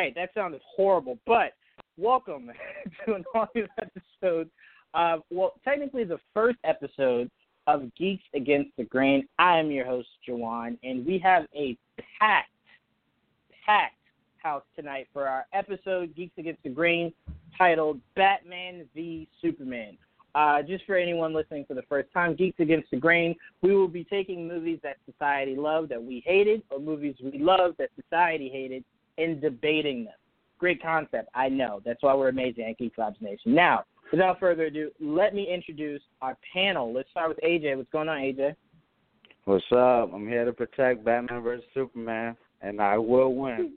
Right, that sounded horrible, but welcome to an all new episode of, well, technically the first episode of Geeks Against the Grain. I am your host, Jawan, and we have a packed, packed house tonight for our episode, Geeks Against the Grain, titled Batman v Superman. Uh, just for anyone listening for the first time, Geeks Against the Grain, we will be taking movies that society loved that we hated, or movies we loved that society hated, and debating them. Great concept, I know. That's why we're amazing at Geek Vibes Nation. Now, without further ado, let me introduce our panel. Let's start with AJ. What's going on, AJ? What's up? I'm here to protect Batman versus Superman, and I will win.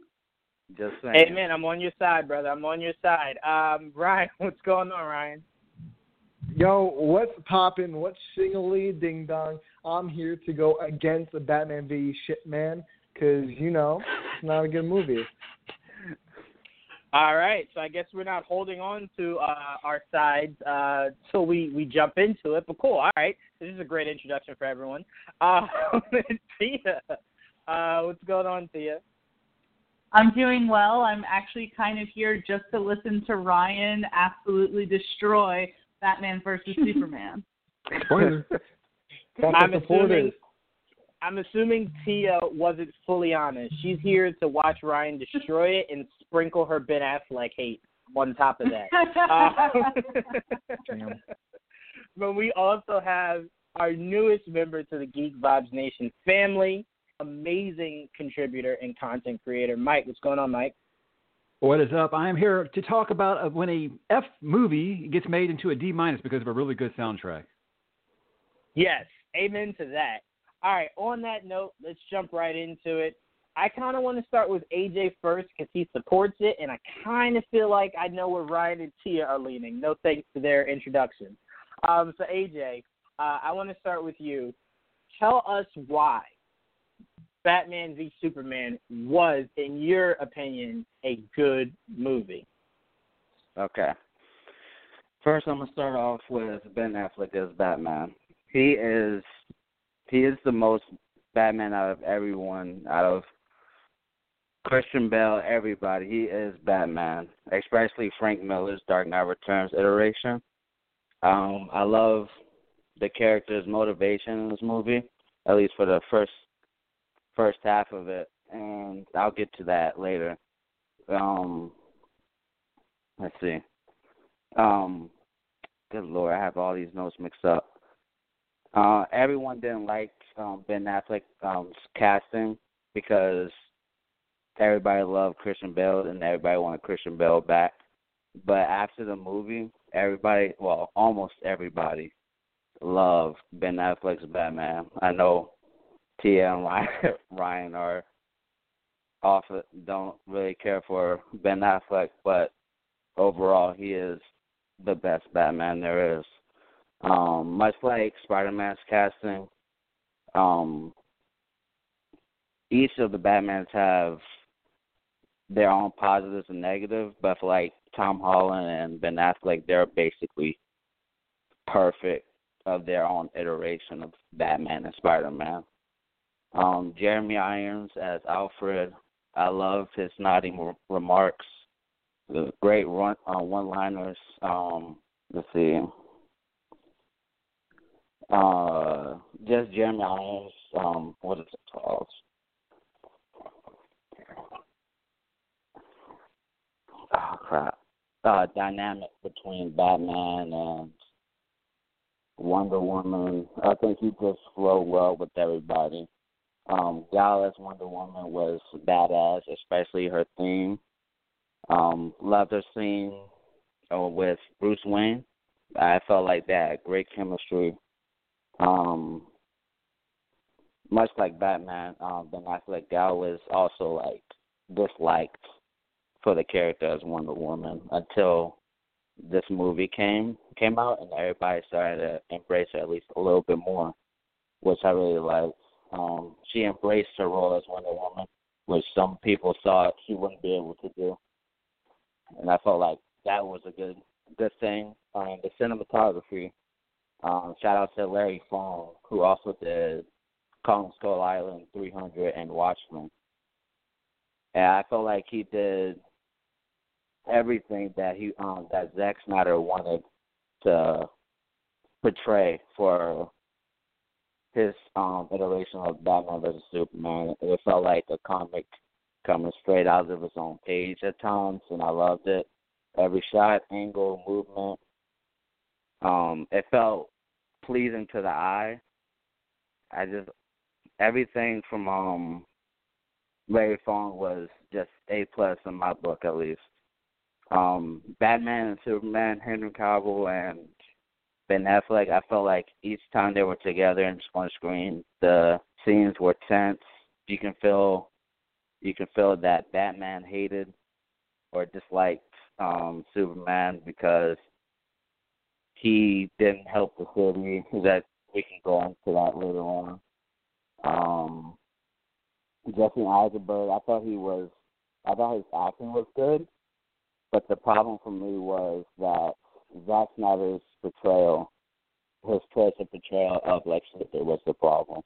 Just saying. Hey, man, I'm on your side, brother. I'm on your side. Um, Ryan, what's going on, Ryan? Yo, what's poppin'? What's shingly ding dong? I'm here to go against the Batman v Shit Man because you know it's not a good movie. All right, so I guess we're not holding on to uh, our sides uh, till we we jump into it. But cool. All right, this is a great introduction for everyone. Uh, Tia, uh, what's going on, Tia? I'm doing well. I'm actually kind of here just to listen to Ryan absolutely destroy Batman versus Superman. Spoiler. That's I'm what the Ford assuming is. I'm assuming Tia wasn't fully honest. She's here to watch Ryan destroy it and sprinkle her Ben Affleck hate on top of that. Damn. but we also have our newest member to the Geek Vibes Nation family, amazing contributor and content creator, Mike. What's going on, Mike? What is up? I am here to talk about uh, when a F movie gets made into a D minus because of a really good soundtrack. Yes, amen to that. All right, on that note, let's jump right into it. I kind of want to start with AJ first because he supports it, and I kind of feel like I know where Ryan and Tia are leaning. No thanks to their introduction. Um, so, AJ, uh, I want to start with you. Tell us why Batman v Superman was, in your opinion, a good movie. Okay. First, I'm gonna start off with Ben Affleck as Batman. He is he is the most Batman out of everyone, out of Christian Bale, everybody. He is Batman, especially Frank Miller's Dark Knight Returns iteration. Um, I love the character's motivation in this movie, at least for the first first half of it, and I'll get to that later. Um, let's see. Um, good lord, I have all these notes mixed up. Uh, everyone didn't like um, Ben Affleck's um, casting because everybody loved Christian Bale and everybody wanted Christian Bale back. But after the movie, everybody, well, almost everybody, loved Ben Affleck's Batman. I know Tia and Ryan, are off don't really care for Ben Affleck, but overall, he is the best Batman there is. Um, much like Spider-Man's casting, um, each of the Batmans have their own positives and negatives, but for like Tom Holland and Ben Affleck, they're basically perfect of their own iteration of Batman and Spider-Man. Um, Jeremy Irons as Alfred, I love his nodding remarks, the great run, uh, one-liners. Um, let's see, uh, just Jeremy Irons. Um, what is it called? Oh crap! Uh, dynamic between Batman and Wonder Woman. I think he just flowed well with everybody. Um, Gal as Wonder Woman was badass, especially her theme. Um, loved her scene uh, with Bruce Wayne. I felt like that great chemistry. Um, much like Batman, um, Ben Affleck, Gal was also like disliked for the character as Wonder Woman until this movie came came out and everybody started to embrace her at least a little bit more, which I really liked. Um, she embraced her role as Wonder Woman, which some people thought she wouldn't be able to do. And I felt like that was a good good thing. Um, the cinematography. Um, shout out to Larry Fong, who also did Kong Skull Island 300 and Watchmen. And I felt like he did everything that he um that Zack Snyder wanted to portray for his um iteration of Batman vs Superman. It felt like a comic coming straight out of his own page at times, and I loved it. Every shot, angle, movement. Um, it felt pleasing to the eye. I just everything from um Larry Fong was just A plus in my book at least um, Batman and Superman, Henry Cavill and Ben Affleck, I felt like each time they were together and on screen, the scenes were tense. You can feel, you can feel that Batman hated or disliked um, Superman because he didn't help the city. That we can go into that later on. Um, Jesse Eisenberg, I thought he was, I thought his acting was good. But the problem for me was that Zack Snyder's portrayal, his choice of portrayal of Lex Luthor was the problem.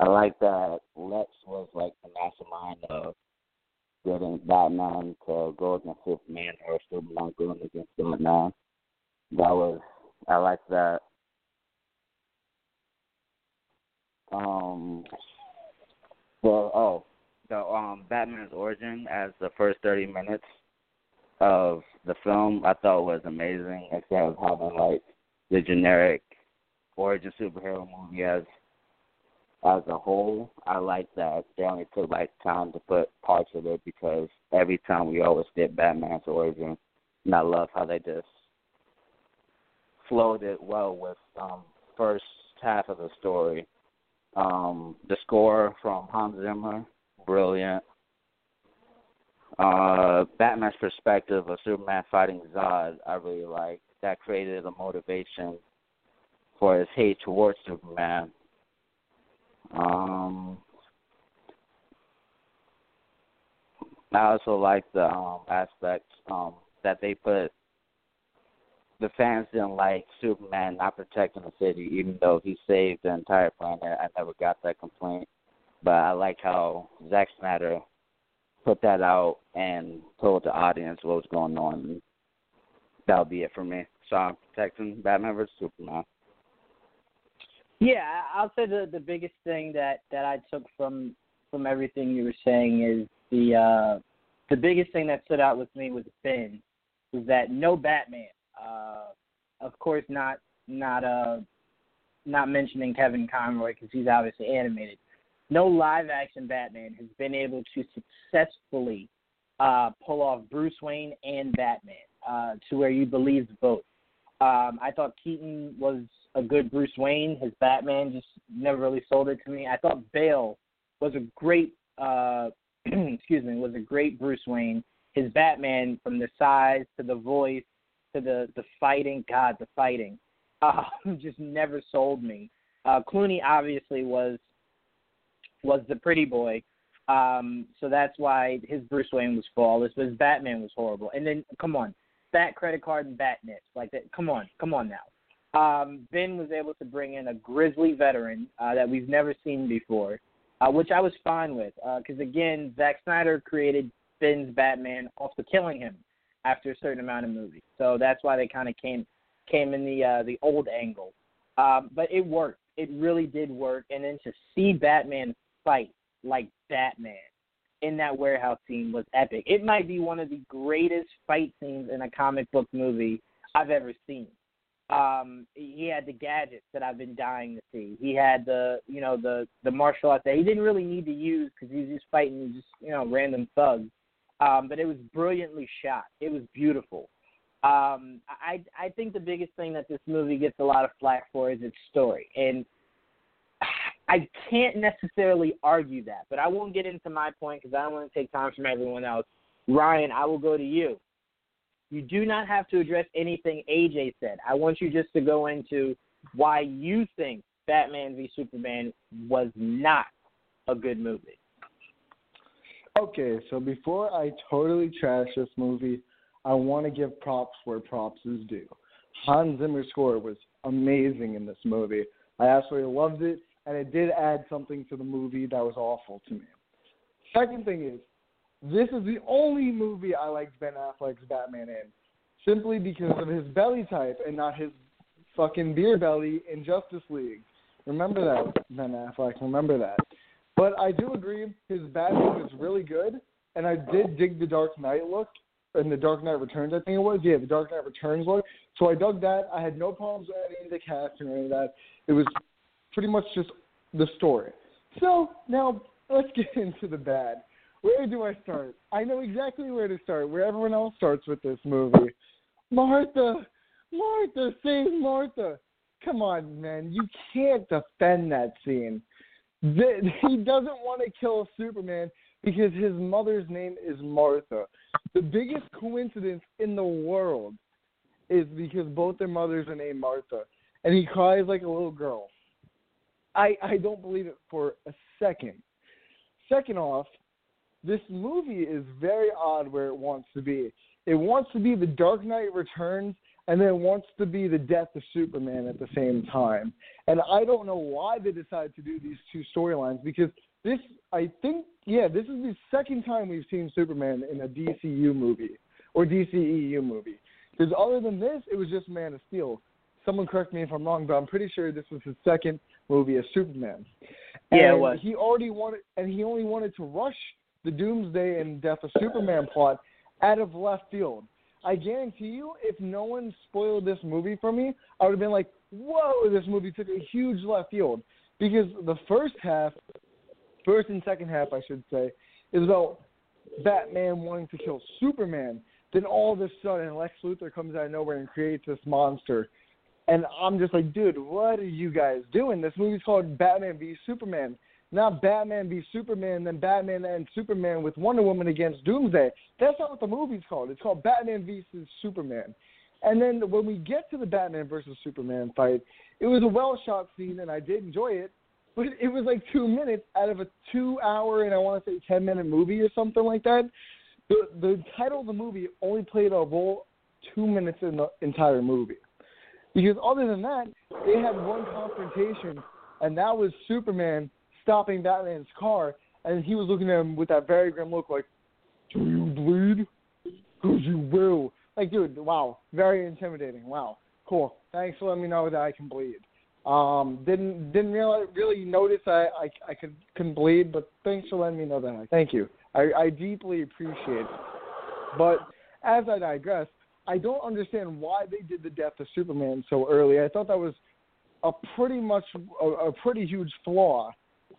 I like that Lex was like the mastermind of getting Batman to go against Superman or Superman going against Batman. That was I like that. Um well oh the um Batman's origin as the first thirty minutes of the film I thought was amazing. Instead of having like the generic origin superhero movie as as a whole, I like that they only took like time to put parts of it because every time we always get Batman's origin, and I love how they just flowed it well with um first half of the story. Um the score from Hans Zimmer, brilliant uh, Batman's perspective of Superman fighting Zod, I really like. That created a motivation for his hate towards Superman. Um, I also like the um, aspect um, that they put. The fans didn't like Superman not protecting the city, even though he saved the entire planet. I never got that complaint, but I like how Zack Snyder put that out and told the audience what was going on. That would be it for me. So I'm protecting Batman vs Superman. Yeah, I'll say the the biggest thing that that I took from from everything you were saying is the uh the biggest thing that stood out with me with Ben was that no Batman. Uh of course not not uh not mentioning Kevin Conroy because he's obviously animated, no live action Batman has been able to successfully uh, pull off Bruce Wayne and Batman uh, to where you believed both. Um, I thought Keaton was a good Bruce Wayne. His Batman just never really sold it to me. I thought Bale was a great, uh, excuse me, was a great Bruce Wayne. his Batman from the size to the voice to the the fighting. God, the fighting, uh, just never sold me. Uh, Clooney obviously was was the pretty boy, um, so that's why his Bruce Wayne was flawless, but his Batman was horrible. And then, come on, Bat credit card and Batness, like that. Come on, come on now. Um, ben was able to bring in a grizzly veteran uh, that we've never seen before, uh, which I was fine with, because uh, again, Zack Snyder created Ben's Batman also killing him after a certain amount of movies, so that's why they kind of came came in the uh, the old angle. Um, but it worked. It really did work. And then to see Batman fight like Batman in that warehouse scene was epic. It might be one of the greatest fight scenes in a comic book movie I've ever seen. Um, he had the gadgets that I've been dying to see. He had the, you know, the the martial arts that he didn't really need to use because he was just fighting just, you know, random thugs. Um, but it was brilliantly shot. It was beautiful. Um, I I think the biggest thing that this movie gets a lot of flack for is its story, and I can't necessarily argue that, but I won't get into my point because I don't want to take time from everyone else. Ryan, I will go to you. You do not have to address anything AJ said. I want you just to go into why you think Batman v Superman was not a good movie. Okay, so before I totally trash this movie, I want to give props where props is due. Hans Zimmer's score was amazing in this movie. I absolutely loved it and it did add something to the movie that was awful to me. Second thing is, this is the only movie I liked Ben Affleck's Batman in, simply because of his belly type and not his fucking beer belly in Justice League. Remember that, Ben Affleck. Remember that. But I do agree his Batman was really good, and I did dig the Dark Knight look and the Dark Knight Returns. I think it was yeah, the Dark Knight Returns look. So I dug that. I had no problems with adding the cast or any of that. It was pretty much just the story. So now let's get into the bad. Where do I start? I know exactly where to start. Where everyone else starts with this movie. Martha, Martha, save Martha. Come on, man. You can't defend that scene. He doesn't want to kill Superman because his mother's name is Martha. The biggest coincidence in the world is because both their mothers are named Martha. And he cries like a little girl. I, I don't believe it for a second. Second off, this movie is very odd where it wants to be. It wants to be the Dark Knight Returns and then it wants to be the death of Superman at the same time. And I don't know why they decided to do these two storylines because this I think yeah, this is the second time we've seen Superman in a DCU movie or DCEU movie. Because other than this, it was just Man of Steel. Someone correct me if I'm wrong, but I'm pretty sure this was his second movie as Superman. Yeah, it was. He already wanted, and he only wanted to rush the Doomsday and Death of Superman plot out of left field. I guarantee you, if no one spoiled this movie for me, I would have been like, "Whoa, this movie took a huge left field." Because the first half, first and second half, I should say, is about Batman wanting to kill Superman. Then all of a sudden, Lex Luthor comes out of nowhere and creates this monster and I'm just like, dude, what are you guys doing? This movie's called Batman v Superman. Not Batman v Superman, then Batman and Superman with Wonder Woman against Doomsday. That's not what the movie's called. It's called Batman v Superman. And then when we get to the Batman versus Superman fight, it was a well shot scene and I did enjoy it. But it was like two minutes out of a two hour and I want to say ten minute movie or something like that. The the title of the movie only played a role two minutes in the entire movie. Because other than that, they had one confrontation, and that was Superman stopping Batman's car, and he was looking at him with that very grim look, like, "Do you bleed? Because you will." Like, dude, wow, very intimidating. Wow, cool. Thanks for letting me know that I can bleed. Um, didn't didn't really really notice I I, I could can bleed, but thanks for letting me know that. Thank you. I, I deeply appreciate it. But as I digress, I don't understand why they did the death of Superman so early. I thought that was a pretty much a, a pretty huge flaw,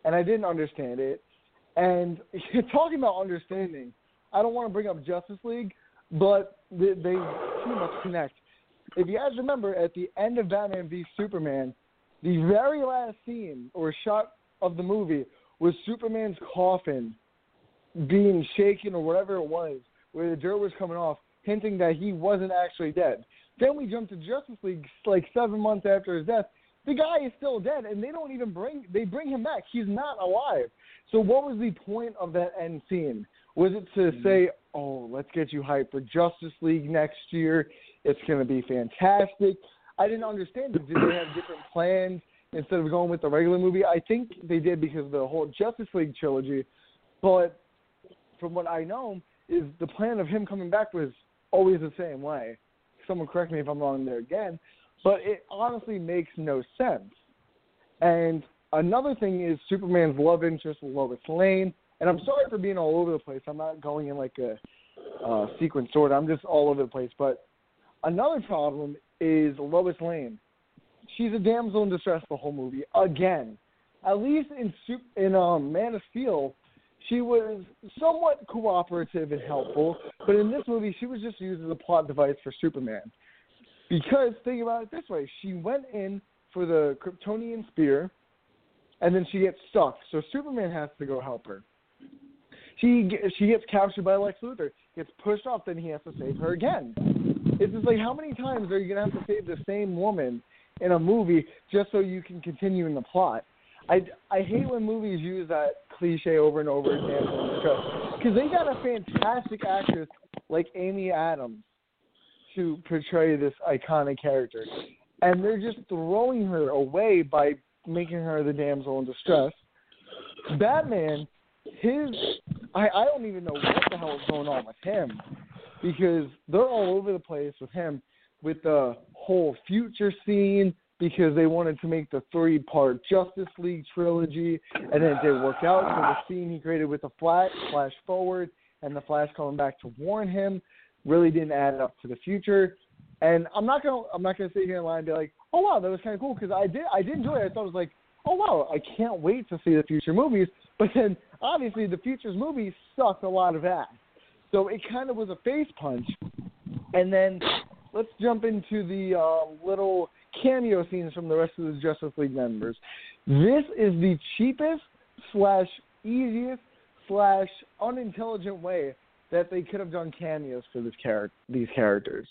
and I didn't understand it. And talking about understanding, I don't want to bring up Justice League, but they, they too much connect. If you guys remember, at the end of Batman v Superman, the very last scene or shot of the movie was Superman's coffin being shaken or whatever it was where the dirt was coming off, hinting that he wasn't actually dead. Then we jump to Justice League like seven months after his death. The guy is still dead, and they don't even bring they bring him back. He's not alive. So what was the point of that end scene? Was it to mm-hmm. say, "Oh, let's get you hyped for Justice League next year. It's going to be fantastic." I didn't understand it. Did they have different plans instead of going with the regular movie? I think they did because of the whole Justice League trilogy. But from what I know, is the plan of him coming back was always the same way. Someone correct me if I'm wrong there again, but it honestly makes no sense. And another thing is Superman's love interest, Lois Lane. And I'm sorry for being all over the place. I'm not going in like a uh, sequence order. I'm just all over the place. But another problem is Lois Lane. She's a damsel in distress the whole movie again. At least in in um, Man of Steel, she was somewhat cooperative and helpful, but in this movie, she was just used as a plot device for Superman. Because think about it this way: she went in for the Kryptonian spear, and then she gets stuck, so Superman has to go help her. She she gets captured by Lex Luthor, gets pushed off, then he has to save her again. It's just like how many times are you gonna have to save the same woman in a movie just so you can continue in the plot? I, I hate when movies use that cliche over and over again because they got a fantastic actress like Amy Adams to portray this iconic character, and they're just throwing her away by making her the damsel in distress. Batman, his I I don't even know what the hell is going on with him because they're all over the place with him with the whole future scene because they wanted to make the three part Justice League trilogy, and then it didn't work out. So the scene he created with the Flash, Flash Forward, and the Flash coming back to warn him really didn't add up to the future. And I'm not gonna I'm not gonna sit here and lie and be like, oh wow, that was kind of cool because I did I did enjoy it. I thought it was like, oh wow, I can't wait to see the future movies. But then obviously the future's movies sucked a lot of ass, so it kind of was a face punch. And then let's jump into the um, little cameo scenes from the rest of the Justice League members. This is the cheapest slash easiest slash unintelligent way that they could have done cameos for this these characters.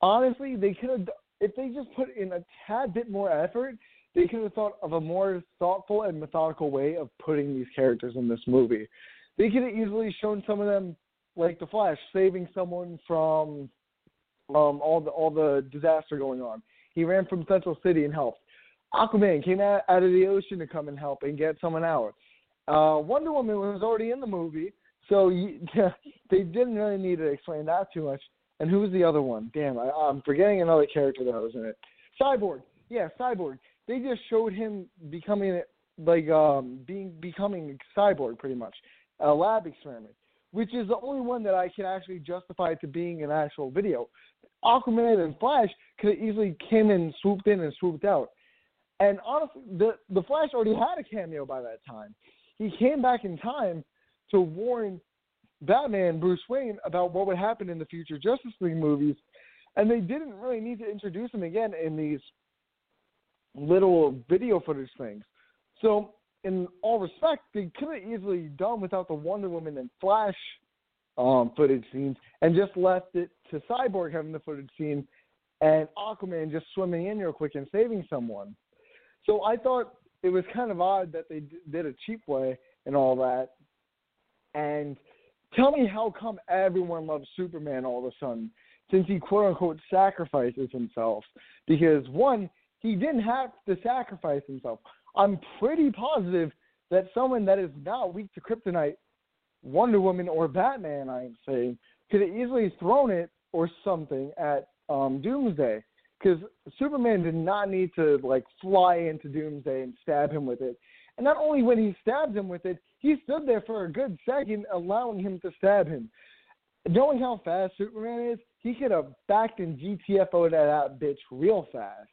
Honestly, they could have if they just put in a tad bit more effort, they could have thought of a more thoughtful and methodical way of putting these characters in this movie. They could have easily shown some of them, like the Flash, saving someone from um, all the all the disaster going on. He ran from Central City and helped. Aquaman came out, out of the ocean to come and help and get someone out. Uh, Wonder Woman was already in the movie, so you, they didn't really need to explain that too much. And who was the other one? Damn, I, I'm forgetting another character that was in it. Cyborg. Yeah, Cyborg. They just showed him becoming like um being becoming a cyborg pretty much, a lab experiment, which is the only one that I can actually justify to being an actual video. Aquaman and Flash could have easily came and swooped in, and swooped out. And honestly, the the Flash already had a cameo by that time. He came back in time to warn Batman, Bruce Wayne, about what would happen in the future Justice League movies, and they didn't really need to introduce him again in these little video footage things. So, in all respect, they could have easily done without the Wonder Woman and Flash um, footage scenes and just left it to Cyborg having the footage scene and Aquaman just swimming in real quick and saving someone. So I thought it was kind of odd that they did a cheap way and all that. And tell me how come everyone loves Superman all of a sudden since he quote unquote sacrifices himself? Because one, he didn't have to sacrifice himself. I'm pretty positive that someone that is not weak to kryptonite Wonder Woman or Batman, I'm saying, could have easily thrown it or something at um, Doomsday because Superman did not need to like fly into Doomsday and stab him with it. And not only when he stabbed him with it, he stood there for a good second, allowing him to stab him. Knowing how fast Superman is, he could have backed and GTFO'd at that bitch real fast.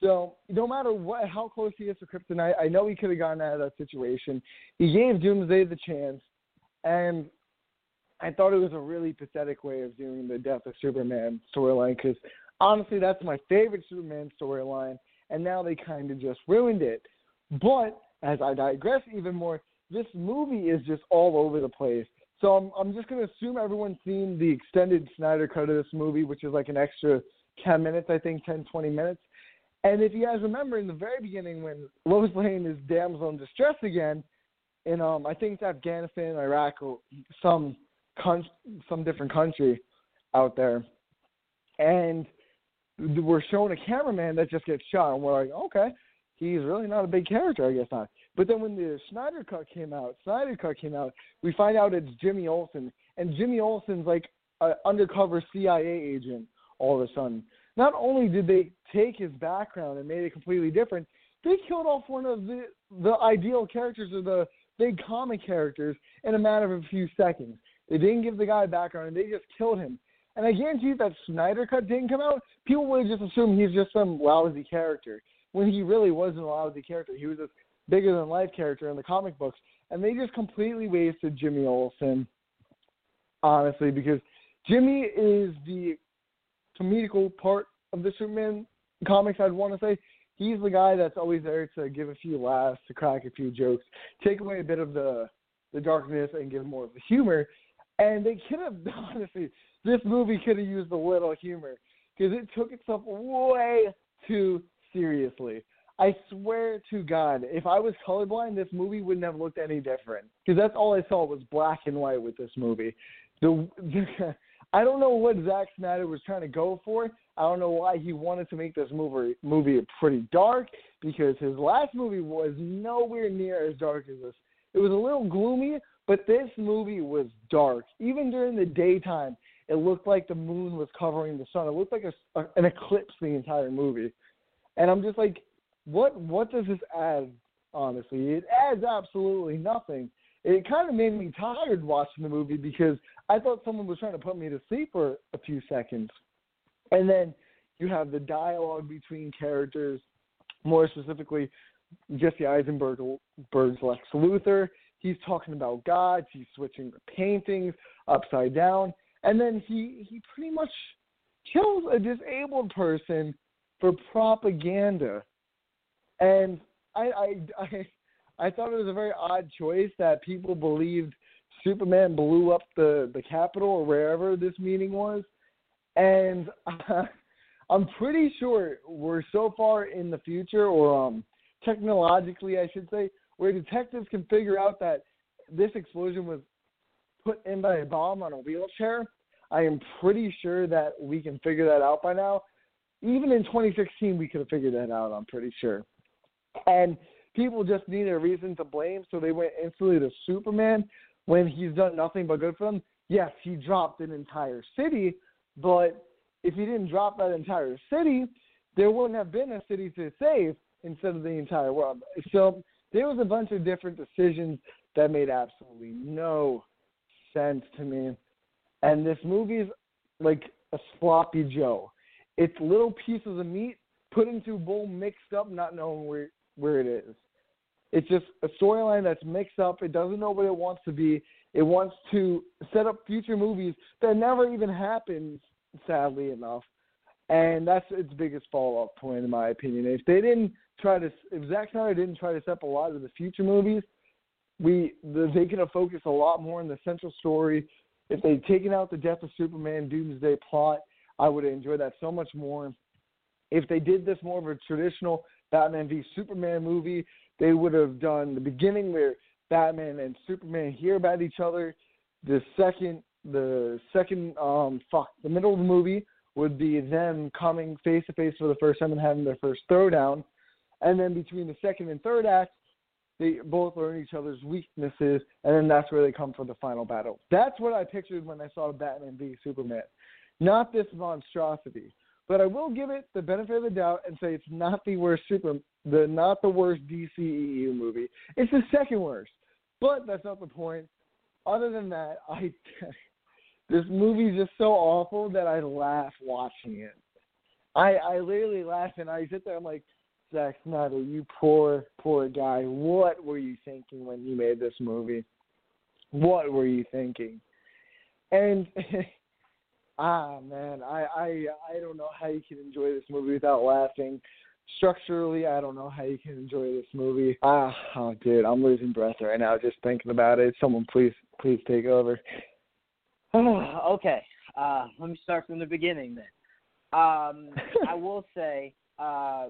So no matter what, how close he is to Kryptonite, I know he could have gotten out of that situation. He gave Doomsday the chance. And I thought it was a really pathetic way of doing the death of Superman storyline because honestly, that's my favorite Superman storyline, and now they kind of just ruined it. But as I digress even more, this movie is just all over the place. So I'm I'm just gonna assume everyone's seen the extended Snyder cut of this movie, which is like an extra 10 minutes, I think, 10, 20 minutes. And if you guys remember in the very beginning when Lois Lane is damsel in distress again, in um I think it's Afghanistan, Iraq, or some con- some different country out there, and we're showing a cameraman that just gets shot, and we're like, okay, he's really not a big character, I guess not. But then when the Schneider cut came out, Snyder cut came out, we find out it's Jimmy Olsen, and Jimmy Olsen's like an undercover CIA agent all of a sudden. Not only did they take his background and made it completely different, they killed off one of the the ideal characters of the big comic characters in a matter of a few seconds. They didn't give the guy a background they just killed him. And I guarantee you if that Snyder cut didn't come out, people would have just assumed he's just some lousy character. When he really wasn't a lousy character. He was this bigger than life character in the comic books. And they just completely wasted Jimmy Olsen, honestly, because Jimmy is the comedical part of the Superman comics, I'd want to say. He's the guy that's always there to give a few laughs, to crack a few jokes, take away a bit of the the darkness and give more of the humor. And they could have honestly, this movie could have used a little humor because it took itself way too seriously. I swear to God, if I was colorblind, this movie wouldn't have looked any different because that's all I saw was black and white with this movie. The, the I don't know what Zack Snyder was trying to go for. I don't know why he wanted to make this movie movie pretty dark because his last movie was nowhere near as dark as this. It was a little gloomy, but this movie was dark. Even during the daytime, it looked like the moon was covering the sun. It looked like a, a, an eclipse the entire movie. And I'm just like, what what does this add? Honestly, it adds absolutely nothing. It kind of made me tired watching the movie because I thought someone was trying to put me to sleep for a few seconds. And then you have the dialogue between characters, more specifically Jesse Eisenberg Eisenberg's Lex Luthor. He's talking about gods. He's switching the paintings upside down, and then he he pretty much kills a disabled person for propaganda. And I I I, I thought it was a very odd choice that people believed Superman blew up the the Capitol or wherever this meeting was, and uh, I'm pretty sure we're so far in the future, or um, technologically, I should say, where detectives can figure out that this explosion was put in by a bomb on a wheelchair. I am pretty sure that we can figure that out by now. Even in 2016, we could have figured that out. I'm pretty sure. And people just needed a reason to blame, so they went instantly to Superman when he's done nothing but good for them. Yes, he dropped an entire city, but if he didn't drop that entire city, there wouldn't have been a city to save instead of the entire world. So there was a bunch of different decisions that made absolutely no sense to me. And this movie is like a sloppy Joe. It's little pieces of meat put into a bowl, mixed up, not knowing where where it is. It's just a storyline that's mixed up. It doesn't know what it wants to be. It wants to set up future movies that never even happens, sadly enough. And that's its biggest fall off point, in my opinion. If they didn't try to, if Zack Snyder didn't try to set up a lot of the future movies, we the, they could have focused a lot more on the central story. If they'd taken out the death of Superman Doomsday plot, I would have enjoyed that so much more. If they did this more of a traditional Batman v Superman movie, they would have done the beginning where Batman and Superman hear about each other. The second, the second, um, fuck, the middle of the movie would be them coming face to face for the first time and having their first throwdown. And then between the second and third act, they both learn each other's weaknesses, and then that's where they come for the final battle. That's what I pictured when I saw Batman v Superman, not this monstrosity. But I will give it the benefit of the doubt and say it's not the worst super, the not the worst DCEU movie. It's the second worst, but that's not the point. Other than that, I this movie is just so awful that I laugh watching it. I I literally laugh and I sit there. I'm like, Zack Snyder, you poor poor guy. What were you thinking when you made this movie? What were you thinking? And ah man, I I I don't know how you can enjoy this movie without laughing. structurally, I don't know how you can enjoy this movie. Ah, oh, dude, I'm losing breath right now just thinking about it. Someone please, please take over. okay, uh, let me start from the beginning then. Um, I will say uh,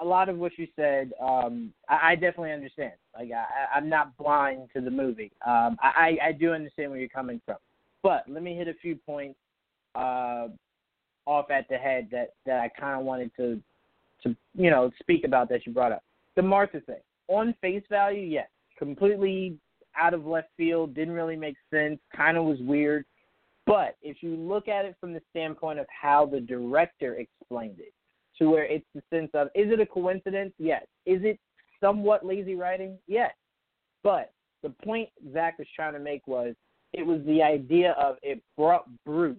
a lot of what you said. Um, I, I definitely understand. Like I, I'm not blind to the movie. Um, I, I do understand where you're coming from. But let me hit a few points uh, off at the head that that I kind of wanted to to you know speak about that you brought up. The Martha thing. On face value, yes, completely out of left field. Didn't really make sense. Kind of was weird. But if you look at it from the standpoint of how the director explained it, to where it's the sense of is it a coincidence? Yes. Is it somewhat lazy writing? Yes. But the point Zack was trying to make was it was the idea of it brought Bruce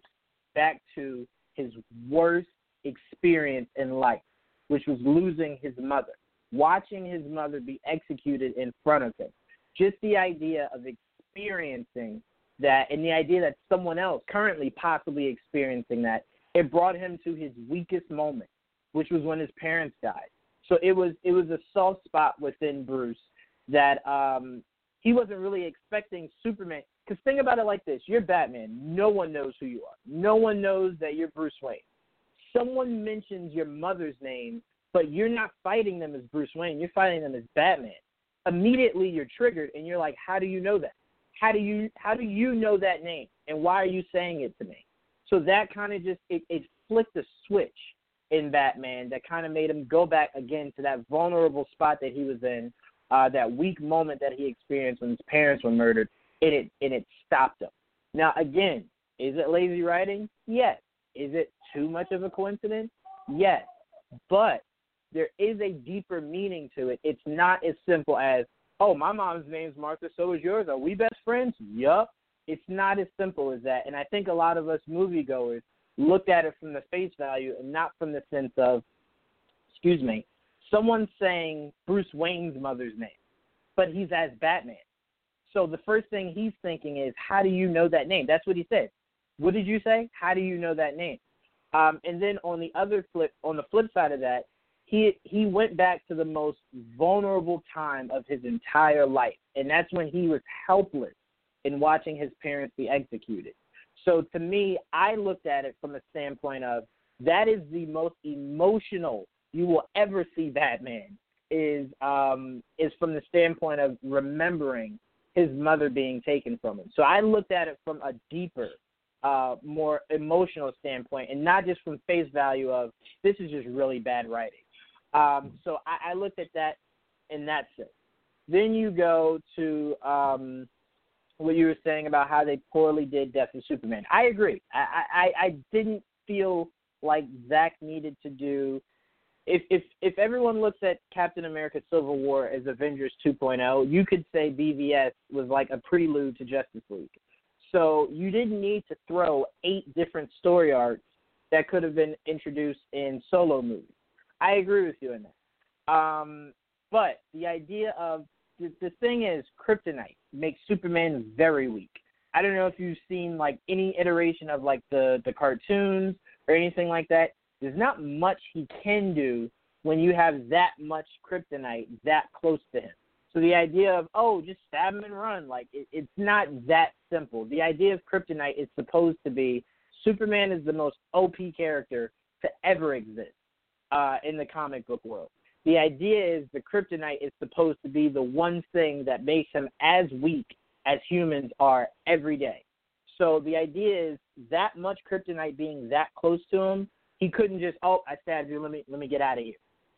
back to his worst experience in life, which was losing his mother, watching his mother be executed in front of him. Just the idea of experiencing that and the idea that someone else currently possibly experiencing that, it brought him to his weakest moment, which was when his parents died. So it was it was a soft spot within Bruce that um he wasn't really expecting Superman. Because think about it like this: you're Batman. No one knows who you are. No one knows that you're Bruce Wayne. Someone mentions your mother's name, but you're not fighting them as Bruce Wayne. You're fighting them as Batman. Immediately, you're triggered, and you're like, "How do you know that? How do you how do you know that name? And why are you saying it to me?" So that kind of just it, it flicked a switch in Batman that kind of made him go back again to that vulnerable spot that he was in uh, that weak moment that he experienced when his parents were murdered, and it and it stopped him. Now, again, is it lazy writing? Yes. Is it too much of a coincidence? Yes. But there is a deeper meaning to it. It's not as simple as, oh, my mom's name's Martha, so is yours. Are we best friends? Yup. It's not as simple as that. And I think a lot of us moviegoers looked at it from the face value and not from the sense of, excuse me, someone saying Bruce Wayne's mother's name, but he's as Batman. So the first thing he's thinking is, how do you know that name? That's what he said. What did you say? How do you know that name? Um, and then on the other flip, on the flip side of that, he he went back to the most vulnerable time of his entire life, and that's when he was helpless in watching his parents be executed. So to me, I looked at it from the standpoint of that is the most emotional you will ever see Batman is um, is from the standpoint of remembering his mother being taken from him. So I looked at it from a deeper, uh, more emotional standpoint, and not just from face value of this is just really bad writing. Um, so I, I looked at that in that sense. Then you go to um, what you were saying about how they poorly did Death of Superman. I agree. I, I, I didn't feel like Zack needed to do if if if everyone looks at Captain America: Civil War as Avengers 2.0, you could say BVS was like a prelude to Justice League. So you didn't need to throw eight different story arcs that could have been introduced in solo movies. I agree with you in that. Um, but the idea of the, the thing is, kryptonite makes Superman very weak. I don't know if you've seen like any iteration of like the the cartoons or anything like that there's not much he can do when you have that much kryptonite that close to him. So the idea of oh, just stab him and run, like it, it's not that simple. The idea of kryptonite is supposed to be Superman is the most OP character to ever exist uh, in the comic book world. The idea is the kryptonite is supposed to be the one thing that makes him as weak as humans are every day. So the idea is that much kryptonite being that close to him he couldn't just oh I stabbed you let me let me get out of here.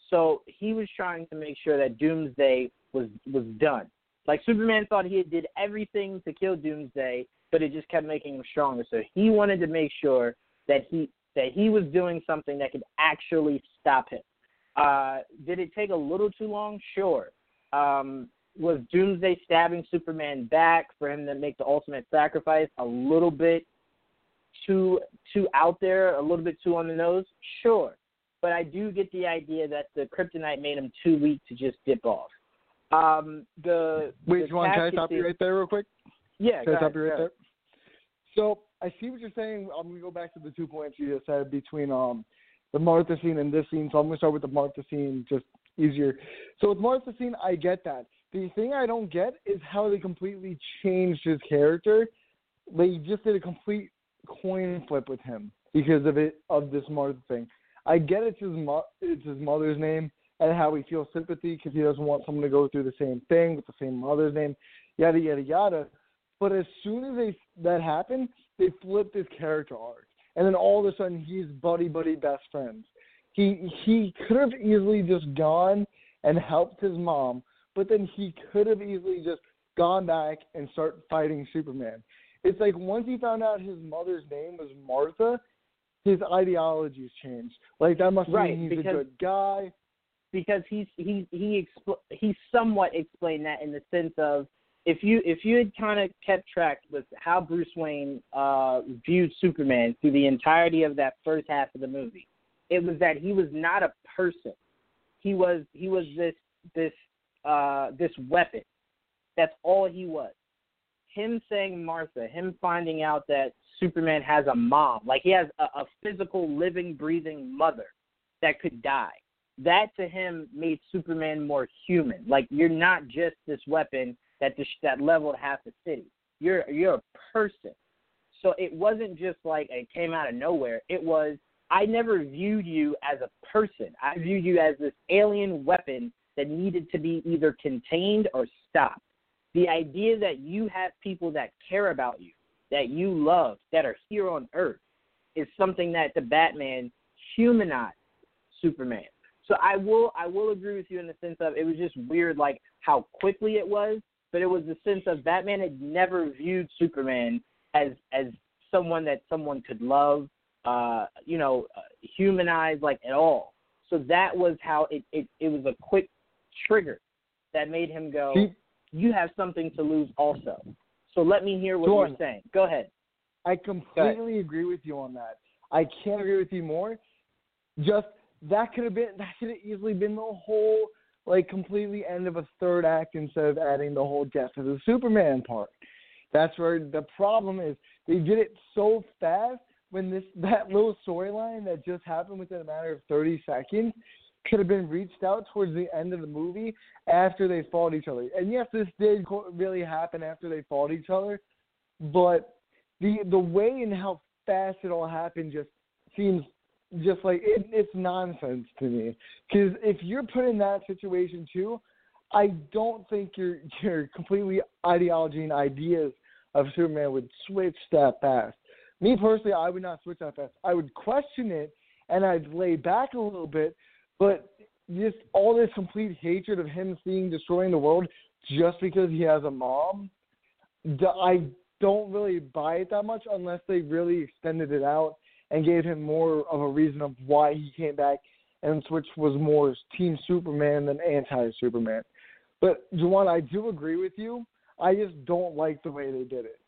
So he was trying to make sure that Doomsday was was done. Like Superman thought he did everything to kill Doomsday, but it just kept making him stronger. So he wanted to make sure that he that he was doing something that could actually stop him. Uh, did it take a little too long? Sure. Um, was Doomsday stabbing Superman back for him to make the ultimate sacrifice a little bit too too out there, a little bit too on the nose? Sure. But I do get the idea that the kryptonite made him too weak to just dip off. Um, the wait, the Juan, can I stop you right there real quick? Yeah, can I stop you right there? So I see what you're saying. I'm gonna go back to the two points you just said between um the Martha scene and this scene. So I'm gonna start with the Martha scene, just easier. So with Martha scene, I get that. The thing I don't get is how they completely changed his character. They just did a complete coin flip with him because of it of this Martha thing. I get it's his mo- it's his mother's name and how he feels sympathy because he doesn't want someone to go through the same thing with the same mother's name, yada yada yada. But as soon as they that happened, they flipped his character arc, and then all of a sudden he's buddy buddy best friends. He he could have easily just gone and helped his mom, but then he could have easily just gone back and start fighting Superman. It's like once he found out his mother's name was Martha, his ideologies changed. Like that must Right, mean he's because- a good guy. because he's he he expl- he somewhat explained that in the sense of if you if you had kind of kept track with how Bruce Wayne uh viewed Superman through the entirety of that first half of the movie, it was that he was not a person. He was he was this this uh this weapon. That's all he was. Him saying Martha, him finding out that Superman has a mom, like he has a, a physical living breathing mother that could die that to him made Superman more human. Like you're not just this weapon that dis- that leveled half the city. You're you're a person. So it wasn't just like it came out of nowhere. It was I never viewed you as a person. I viewed you as this alien weapon that needed to be either contained or stopped. The idea that you have people that care about you, that you love, that are here on Earth, is something that the Batman humanized Superman. So I will I will agree with you in the sense of it was just weird like how quickly it was, but it was the sense of Batman had never viewed Superman as as someone that someone could love, uh, you know, humanize like at all. So that was how it it, it was a quick trigger that made him go, you have something to lose also. So let me hear what you're saying. Go ahead. I completely agree with you on that. I can't agree with you more. Just that could have been that could have easily been the whole like completely end of a third act instead of adding the whole death of the Superman part. That's where the problem is. They did it so fast when this that little storyline that just happened within a matter of thirty seconds could have been reached out towards the end of the movie after they fought each other. And yes, this did really happen after they fought each other, but the the way and how fast it all happened just seems just like it, it's nonsense to me. Because if you're put in that situation too, I don't think your your completely ideology and ideas of Superman would switch that fast. Me personally, I would not switch that fast. I would question it and I'd lay back a little bit, but just all this complete hatred of him seeing destroying the world just because he has a mom, I don't really buy it that much unless they really extended it out and gave him more of a reason of why he came back and Switch was more Team Superman than anti Superman. But Juwan, I do agree with you. I just don't like the way they did it.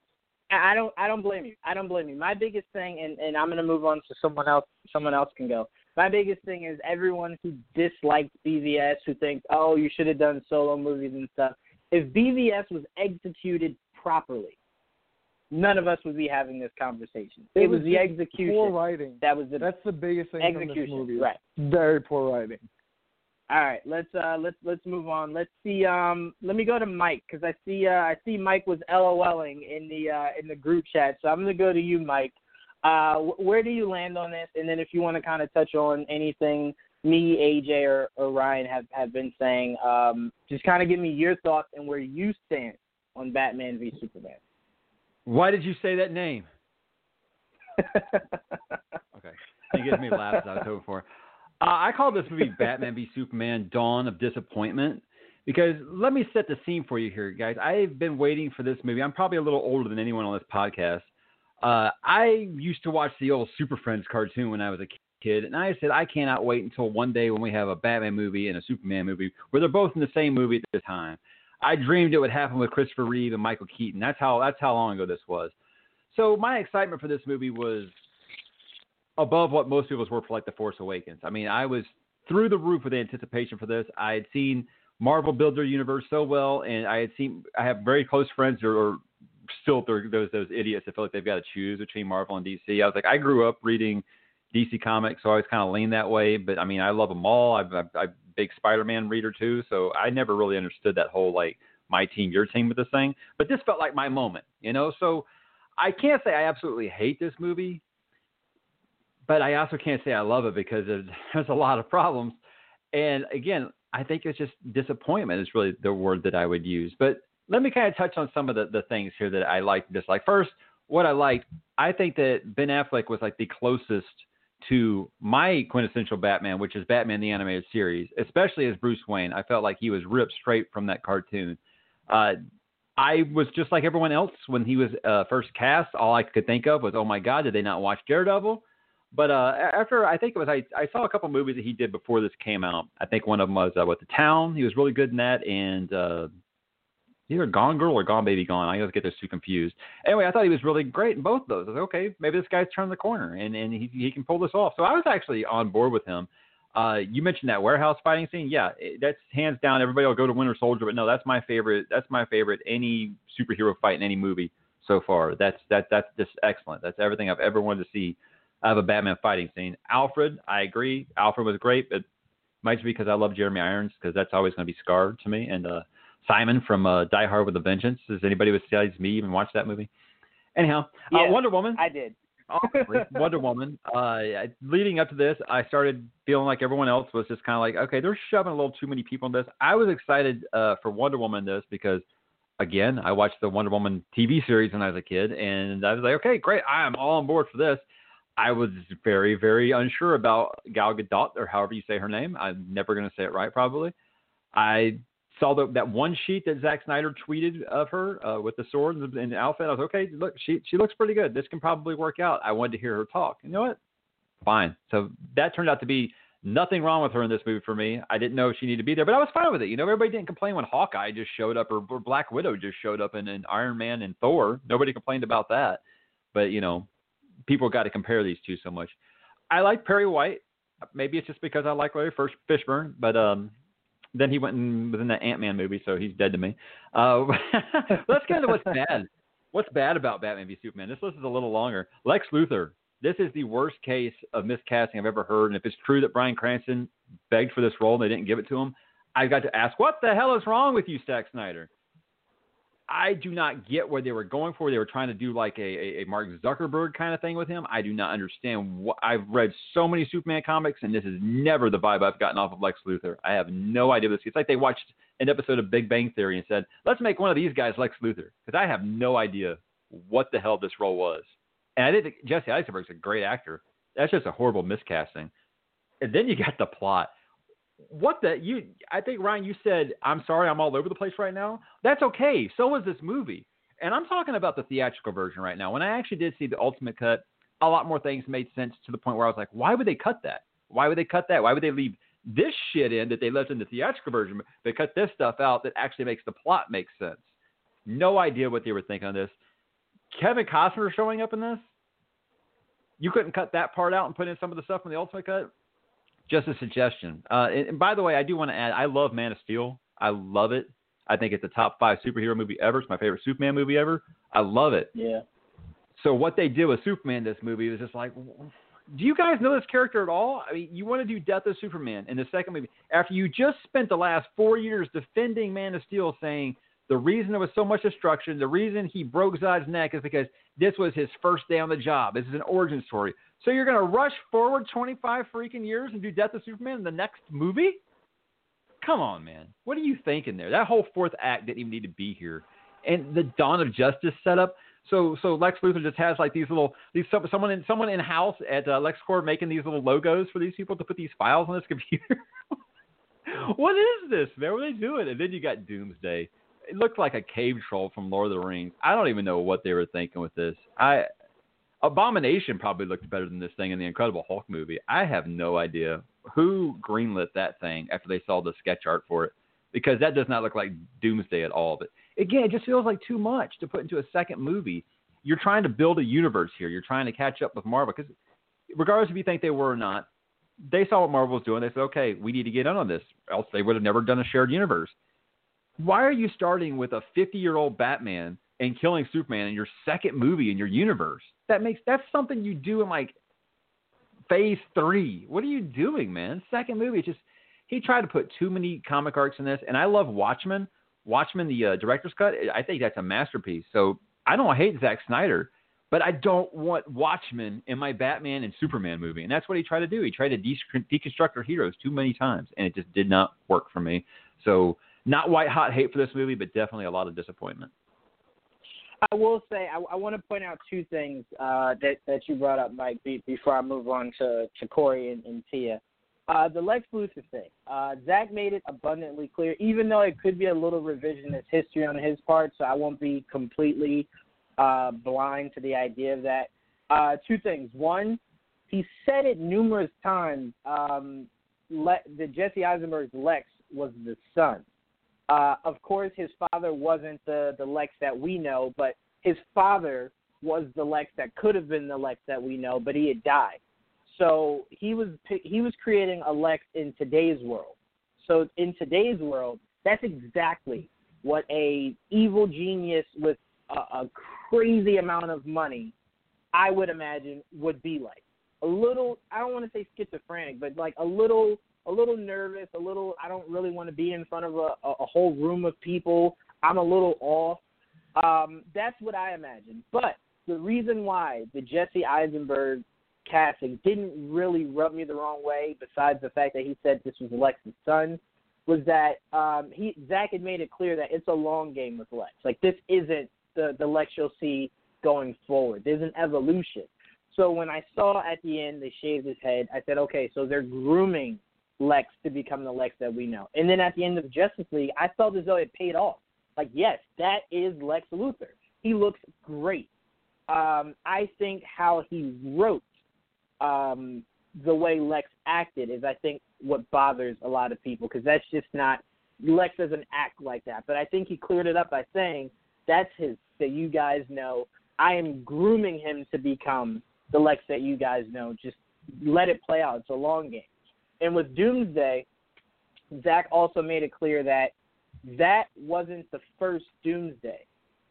I don't I don't blame you. I don't blame you. My biggest thing and, and I'm gonna move on so someone else someone else can go. My biggest thing is everyone who dislikes BVS who thinks, Oh, you should have done solo movies and stuff. If BVS was executed properly, none of us would be having this conversation. It, was, the just execution Poor writing. that was the That's the biggest thing from this movie. Right. Very poor writing. All right, let's uh let's let's move on. Let's see. Um, let me go to Mike because I see uh I see Mike was LOLing in the uh in the group chat. So I'm gonna go to you, Mike. Uh, where do you land on this? And then if you want to kind of touch on anything me, AJ, or, or Ryan have have been saying, um, just kind of give me your thoughts and where you stand on Batman v Superman. Why did you say that name? Okay. He gives me laughs I was hoping for. Uh, I call this movie Batman v Superman Dawn of Disappointment because let me set the scene for you here, guys. I've been waiting for this movie. I'm probably a little older than anyone on this podcast. Uh, I used to watch the old Super Friends cartoon when I was a kid, and I said I cannot wait until one day when we have a Batman movie and a Superman movie where they're both in the same movie at the time. I dreamed it would happen with Christopher Reeve and Michael Keaton. That's how that's how long ago this was. So my excitement for this movie was above what most people's were for like The Force Awakens. I mean, I was through the roof with anticipation for this. I had seen Marvel build their universe so well, and I had seen I have very close friends or, or still those those idiots that feel like they've got to choose between Marvel and DC. I was like, I grew up reading DC Comics, so I always kind of lean that way. But I mean, I love them all. I'm, a big Spider-Man reader too, so I never really understood that whole like my team, your team with this thing. But this felt like my moment, you know. So I can't say I absolutely hate this movie, but I also can't say I love it because there's a lot of problems. And again, I think it's just disappointment is really the word that I would use. But let me kind of touch on some of the, the things here that I like and. First, what I liked, I think that Ben Affleck was like the closest to my quintessential Batman, which is Batman the animated series, especially as Bruce Wayne. I felt like he was ripped straight from that cartoon. Uh, I was just like everyone else when he was uh, first cast. All I could think of was, "Oh my God, did they not watch Daredevil?" But uh, after I think it was I, I saw a couple movies that he did before this came out. I think one of them was uh, with the Town. He was really good in that, and uh, either Gone Girl or Gone Baby Gone. I always get those two confused. Anyway, I thought he was really great in both of those. I was like, okay, maybe this guy's turned the corner and and he he can pull this off. So I was actually on board with him. Uh, you mentioned that warehouse fighting scene. Yeah, that's hands down. Everybody will go to Winter Soldier, but no, that's my favorite. That's my favorite. Any superhero fight in any movie so far. That's that that's just excellent. That's everything I've ever wanted to see of a Batman fighting scene. Alfred, I agree. Alfred was great, but might be because I love Jeremy Irons because that's always going to be scarred to me. And uh, Simon from uh, Die Hard with a Vengeance. Does anybody besides me even watch that movie? Anyhow, uh, Wonder Woman. I did. Wonder Woman. Uh, leading up to this, I started feeling like everyone else was just kind of like, okay, they're shoving a little too many people in this. I was excited uh, for Wonder Woman in this because, again, I watched the Wonder Woman TV series when I was a kid, and I was like, okay, great, I am all on board for this. I was very, very unsure about Gal Gadot or however you say her name. I'm never going to say it right, probably. I saw the, that one sheet that Zack Snyder tweeted of her uh, with the sword and the, outfit. I was okay. Look, she she looks pretty good. This can probably work out. I wanted to hear her talk. You know what? Fine. So that turned out to be nothing wrong with her in this movie for me. I didn't know if she needed to be there, but I was fine with it. You know, everybody didn't complain when Hawkeye just showed up or, or Black Widow just showed up in, in Iron Man and Thor. Nobody complained about that. But you know, people got to compare these two so much. I like Perry White. Maybe it's just because I like Larry Fishburne, but um, then he went and was in that Ant Man movie, so he's dead to me. Uh, let's get into what's bad. What's bad about Batman v Superman? This list is a little longer. Lex Luthor. This is the worst case of miscasting I've ever heard. And if it's true that Bryan Cranston begged for this role and they didn't give it to him, I've got to ask, what the hell is wrong with you, Zack Snyder? I do not get where they were going for. They were trying to do like a, a, Mark Zuckerberg kind of thing with him. I do not understand. What, I've read so many Superman comics, and this is never the vibe I've gotten off of Lex Luthor. I have no idea this. It's like they watched an episode of Big Bang Theory and said, "Let's make one of these guys Lex Luthor," because I have no idea what the hell this role was. And I think Jesse Eisenberg's a great actor. That's just a horrible miscasting. And then you got the plot what the you I think Ryan you said I'm sorry I'm all over the place right now. That's okay. So was this movie. And I'm talking about the theatrical version right now. When I actually did see the ultimate cut, a lot more things made sense to the point where I was like, why would they cut that? Why would they cut that? Why would they leave this shit in that they left in the theatrical version? They cut this stuff out that actually makes the plot make sense. No idea what they were thinking on this. Kevin Costner showing up in this. You couldn't cut that part out and put in some of the stuff from the ultimate cut just a suggestion. Uh, and, and, by the way, I do want to add, I love Man of Steel. I love it. I think it's a top five superhero movie ever. It's my favorite Superman movie ever. I love it. Yeah. So what they did with Superman this movie was just like, do you guys know this character at all? I mean, you want to do Death of Superman in the second movie after you just spent the last four years defending Man of Steel, saying the reason there was so much destruction, the reason he broke Zod's neck is because this was his first day on the job. This is an origin story. So you're going to rush forward 25 freaking years and do Death of Superman in the next movie? Come on, man. What are you thinking there? That whole fourth act didn't even need to be here. And the Dawn of Justice setup. So so Lex Luthor just has like these little these someone in someone in house at uh, LexCorp making these little logos for these people to put these files on this computer. what is this, man? What are they doing? And then you got Doomsday. It looked like a cave troll from Lord of the Rings. I don't even know what they were thinking with this. I Abomination probably looked better than this thing in the Incredible Hulk movie. I have no idea who greenlit that thing after they saw the sketch art for it, because that does not look like Doomsday at all. But again, it just feels like too much to put into a second movie. You're trying to build a universe here. You're trying to catch up with Marvel because, regardless if you think they were or not, they saw what Marvel was doing. They said, okay, we need to get in on this, else they would have never done a shared universe. Why are you starting with a 50 year old Batman and killing Superman in your second movie in your universe? that makes that's something you do in like Phase Three. What are you doing, man? Second movie, it's just he tried to put too many comic arcs in this, and I love Watchmen. Watchmen, the uh, director's cut, I think that's a masterpiece. So I don't hate Zack Snyder, but I don't want Watchmen in my Batman and Superman movie, and that's what he tried to do. He tried to de- deconstruct our heroes too many times, and it just did not work for me. So not white hot hate for this movie, but definitely a lot of disappointment. I will say I, I want to point out two things uh, that that you brought up, Mike, be, before I move on to to Corey and, and Tia. Uh, the Lex Luthor thing. Uh, Zack made it abundantly clear, even though it could be a little revisionist history on his part, so I won't be completely uh, blind to the idea of that. Uh, two things. One, he said it numerous times. Um, Le- the Jesse Eisenberg's Lex was the son. Uh, of course, his father wasn't the the Lex that we know, but his father was the Lex that could have been the Lex that we know, but he had died. So he was he was creating a Lex in today's world. So in today's world, that's exactly what a evil genius with a, a crazy amount of money, I would imagine, would be like. A little, I don't want to say schizophrenic, but like a little, a little nervous, a little. I don't really want to be in front of a, a, whole room of people. I'm a little off. Um, that's what I imagine. But the reason why the Jesse Eisenberg casting didn't really rub me the wrong way, besides the fact that he said this was Lex's son, was that um, he Zack had made it clear that it's a long game with Lex. Like this isn't the the Lex you'll see going forward. There's an evolution. So when I saw at the end they shaved his head, I said, okay, so they're grooming Lex to become the Lex that we know. And then at the end of Justice League, I felt as though it paid off. Like, yes, that is Lex Luthor. He looks great. Um, I think how he wrote um, the way Lex acted is, I think, what bothers a lot of people because that's just not Lex doesn't act like that. But I think he cleared it up by saying that's his that you guys know. I am grooming him to become the Lex that you guys know. Just let it play out. It's a long game. And with Doomsday, Zack also made it clear that that wasn't the first Doomsday.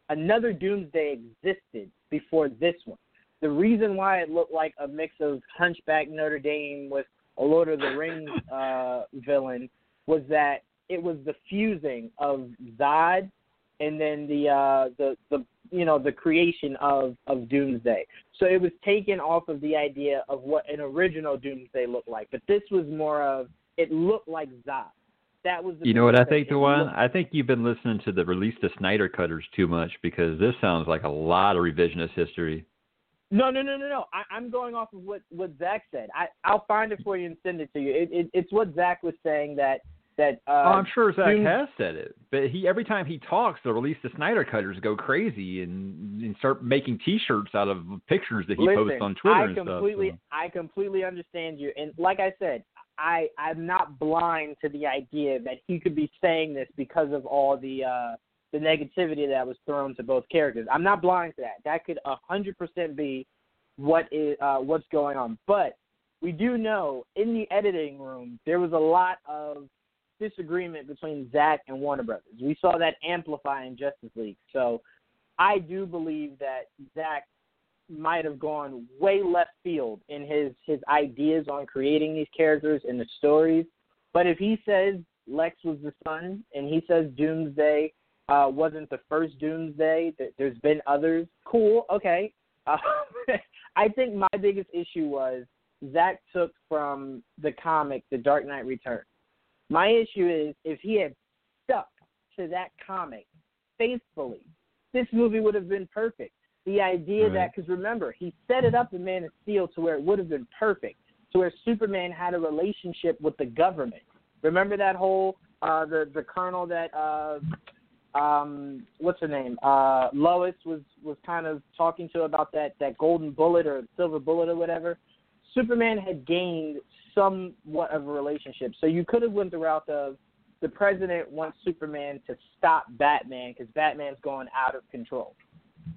Another Doomsday existed before this one the reason why it looked like a mix of Hunchback Notre Dame with a Lord of the Rings uh, villain was that it was the fusing of Zod and then the uh, the the you know the creation of of Doomsday. So it was taken off of the idea of what an original Doomsday looked like, but this was more of it looked like Zod. That was you know what I think, Juwan? I think you've been listening to the release the Snyder Cutters too much because this sounds like a lot of revisionist history. No, no, no, no, no. I, I'm going off of what what Zack said. I I'll find it for you and send it to you. It, it, it's what Zack was saying that that. Uh, oh, I'm sure Zack Doom... has said it, but he every time he talks, the release the Snyder Cutters go crazy and, and start making T-shirts out of pictures that he Listen, posts on Twitter. I completely, stuff, so. I completely understand you, and like I said, I I'm not blind to the idea that he could be saying this because of all the. uh the negativity that was thrown to both characters. I'm not blind to that. That could a hundred percent be what is uh, what's going on. But we do know in the editing room there was a lot of disagreement between Zack and Warner Brothers. We saw that amplify in Justice League. So I do believe that Zack might have gone way left field in his his ideas on creating these characters and the stories. But if he says Lex was the son and he says Doomsday uh, wasn't the first Doomsday. That there's been others. Cool. Okay. Uh, I think my biggest issue was Zack took from the comic The Dark Knight Returns. My issue is if he had stuck to that comic faithfully, this movie would have been perfect. The idea right. that, because remember, he set it up in Man of Steel to where it would have been perfect, to where Superman had a relationship with the government. Remember that whole uh, the the colonel that uh, um, what's her name? Uh, Lois was was kind of talking to about that that golden bullet or silver bullet or whatever. Superman had gained somewhat of a relationship, so you could have went the route of the president wants Superman to stop Batman because Batman's going out of control,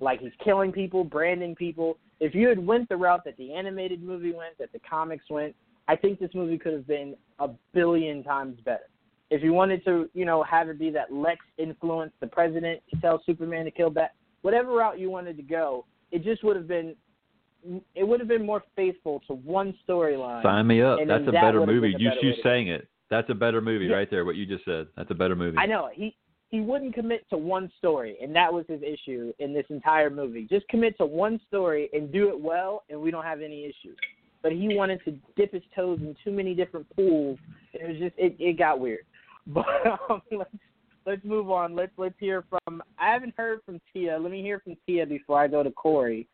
like he's killing people, branding people. If you had went the route that the animated movie went, that the comics went, I think this movie could have been a billion times better. If you wanted to, you know, have it be that Lex influenced the president to tell Superman to kill Bat, whatever route you wanted to go, it just would have been it would have been more faithful to one storyline. Sign me up. That's a that better movie. a You better you saying it. That's a better movie Yeah. right there. What you just said. That's a better movie. I know he he wouldn't commit to one story, and that was his issue in this entire movie. Just commit to one story and do it well, and we don't have any issues. But he wanted to dip his toes in too many different pools. It was just it, it got weird. But um, let's let's move on. Let's let's hear from. I haven't heard from Tia. Let me hear from Tia before I go to Corey.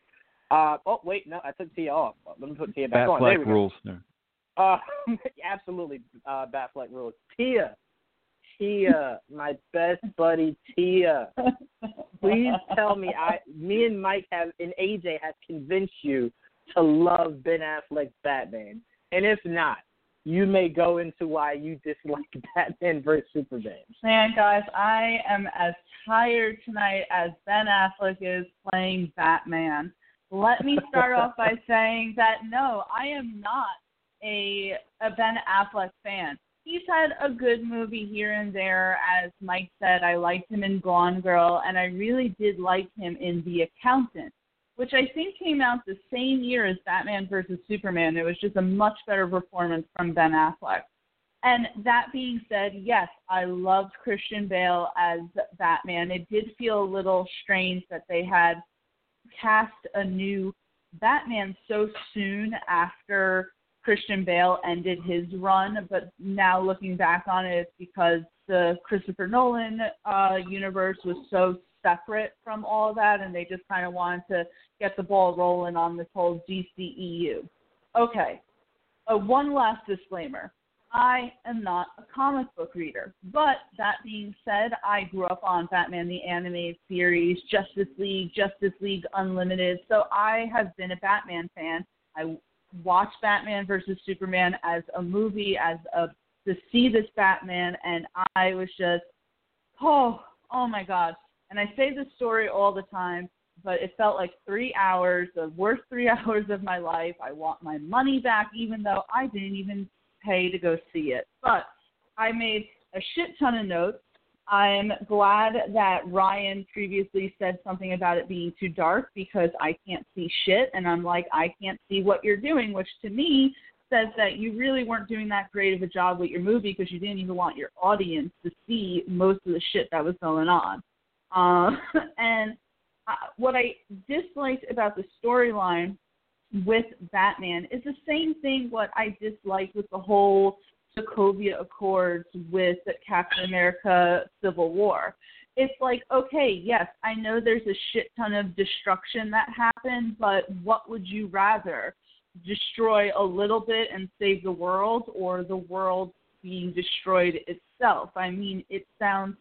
Uh, oh wait, no, I took Tia off. Let me put Tia back on. There Batfleck we go. rules. No. Uh, absolutely, uh, Batfleck rules. Tia, Tia, my best buddy Tia. Please tell me, I, me and Mike have, and AJ has convinced you to love Ben Affleck's Batman, and if not, you may go into why you dislike Batman versus Superman. Man, guys, I am as tired tonight as Ben Affleck is playing Batman. Let me start off by saying that no, I am not a a Ben Affleck fan. He's had a good movie here and there, as Mike said. I liked him in Gone Girl, and I really did like him in The Accountant, which I think came out the same year as Batman versus Superman. It was just a much better performance from Ben Affleck. And that being said, yes, I loved Christian Bale as Batman. It did feel a little strange that they had cast a new Batman so soon after Christian Bale ended his run, but now looking back on it, it's because the Christopher Nolan uh, universe was so separate from all of that, and they just kind of wanted to get the ball rolling on this whole DCEU. Okay, uh, one last disclaimer. I am not a comic book reader, but that being said, I grew up on Batman the Animated Series, Justice League, Justice League Unlimited, so I have been a Batman fan. I watched Batman versus Superman as a movie, as a to see this Batman, and I was just, oh, oh my God. And I say this story all the time, but it felt like three hours, the worst three hours of my life. I want my money back, even though I didn't even pay to go see it. But I made a shit ton of notes. I'm glad that Ryan previously said something about it being too dark because I can't see shit, and I'm like, I can't see what you're doing, which to me says that you really weren't doing that great of a job with your movie because you didn't even want your audience to see most of the shit that was going on. Uh, and uh, what I disliked about the storyline with Batman is the same thing what I disliked with the whole Sokovia Accords with Captain America Civil War. It's like, okay, yes, I know there's a shit ton of destruction that happened, but what would you rather? Destroy a little bit and save the world or the world being destroyed itself? I mean, it sounds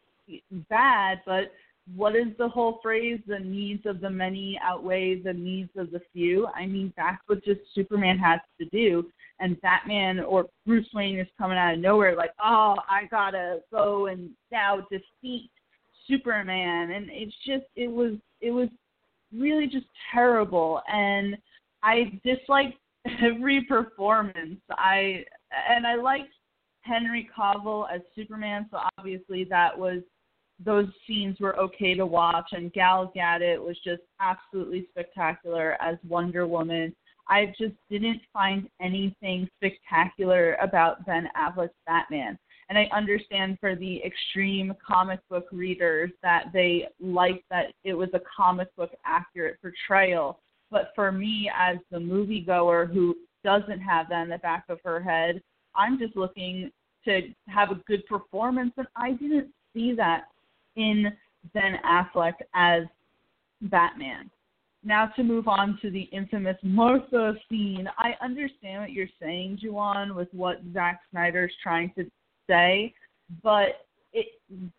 bad, but what is the whole phrase? The needs of the many outweigh the needs of the few. I mean, that's what just Superman has to do. And Batman or Bruce Wayne is coming out of nowhere, like, oh, I gotta go and now defeat Superman. And it's just, it was, it was really just terrible. And I disliked every performance. I and I liked Henry Cavill as Superman, so obviously that was those scenes were okay to watch, and Gal Gadot was just absolutely spectacular as Wonder Woman. I just didn't find anything spectacular about Ben Affleck's Batman. And I understand for the extreme comic book readers that they liked that it was a comic book accurate portrayal. But for me, as the moviegoer who doesn't have that in the back of her head, I'm just looking to have a good performance, and I didn't see that in Ben Affleck as Batman. Now to move on to the infamous Martha scene. I understand what you're saying, Juwan, with what Zack Snyder's trying to say, but it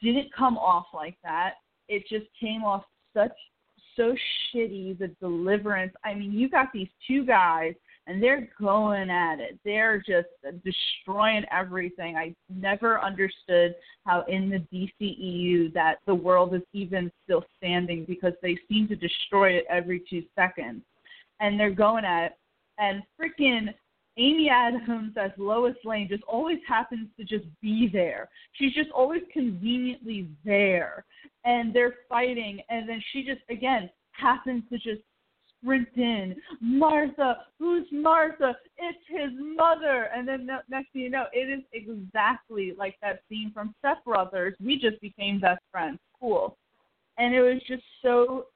didn't come off like that. It just came off such so shitty the deliverance. I mean, you got these two guys and they're going at it. They're just destroying everything. I never understood how in the DCEU that the world is even still standing because they seem to destroy it every two seconds. And they're going at it. And freaking Amy Adams as Lois Lane just always happens to just be there. She's just always conveniently there. And they're fighting and then she just again happens to just sprinting. Martha, who's Martha? It's his mother. And then next thing you know, it is exactly like that scene from Step Brothers. We just became best friends. Cool. And it was just so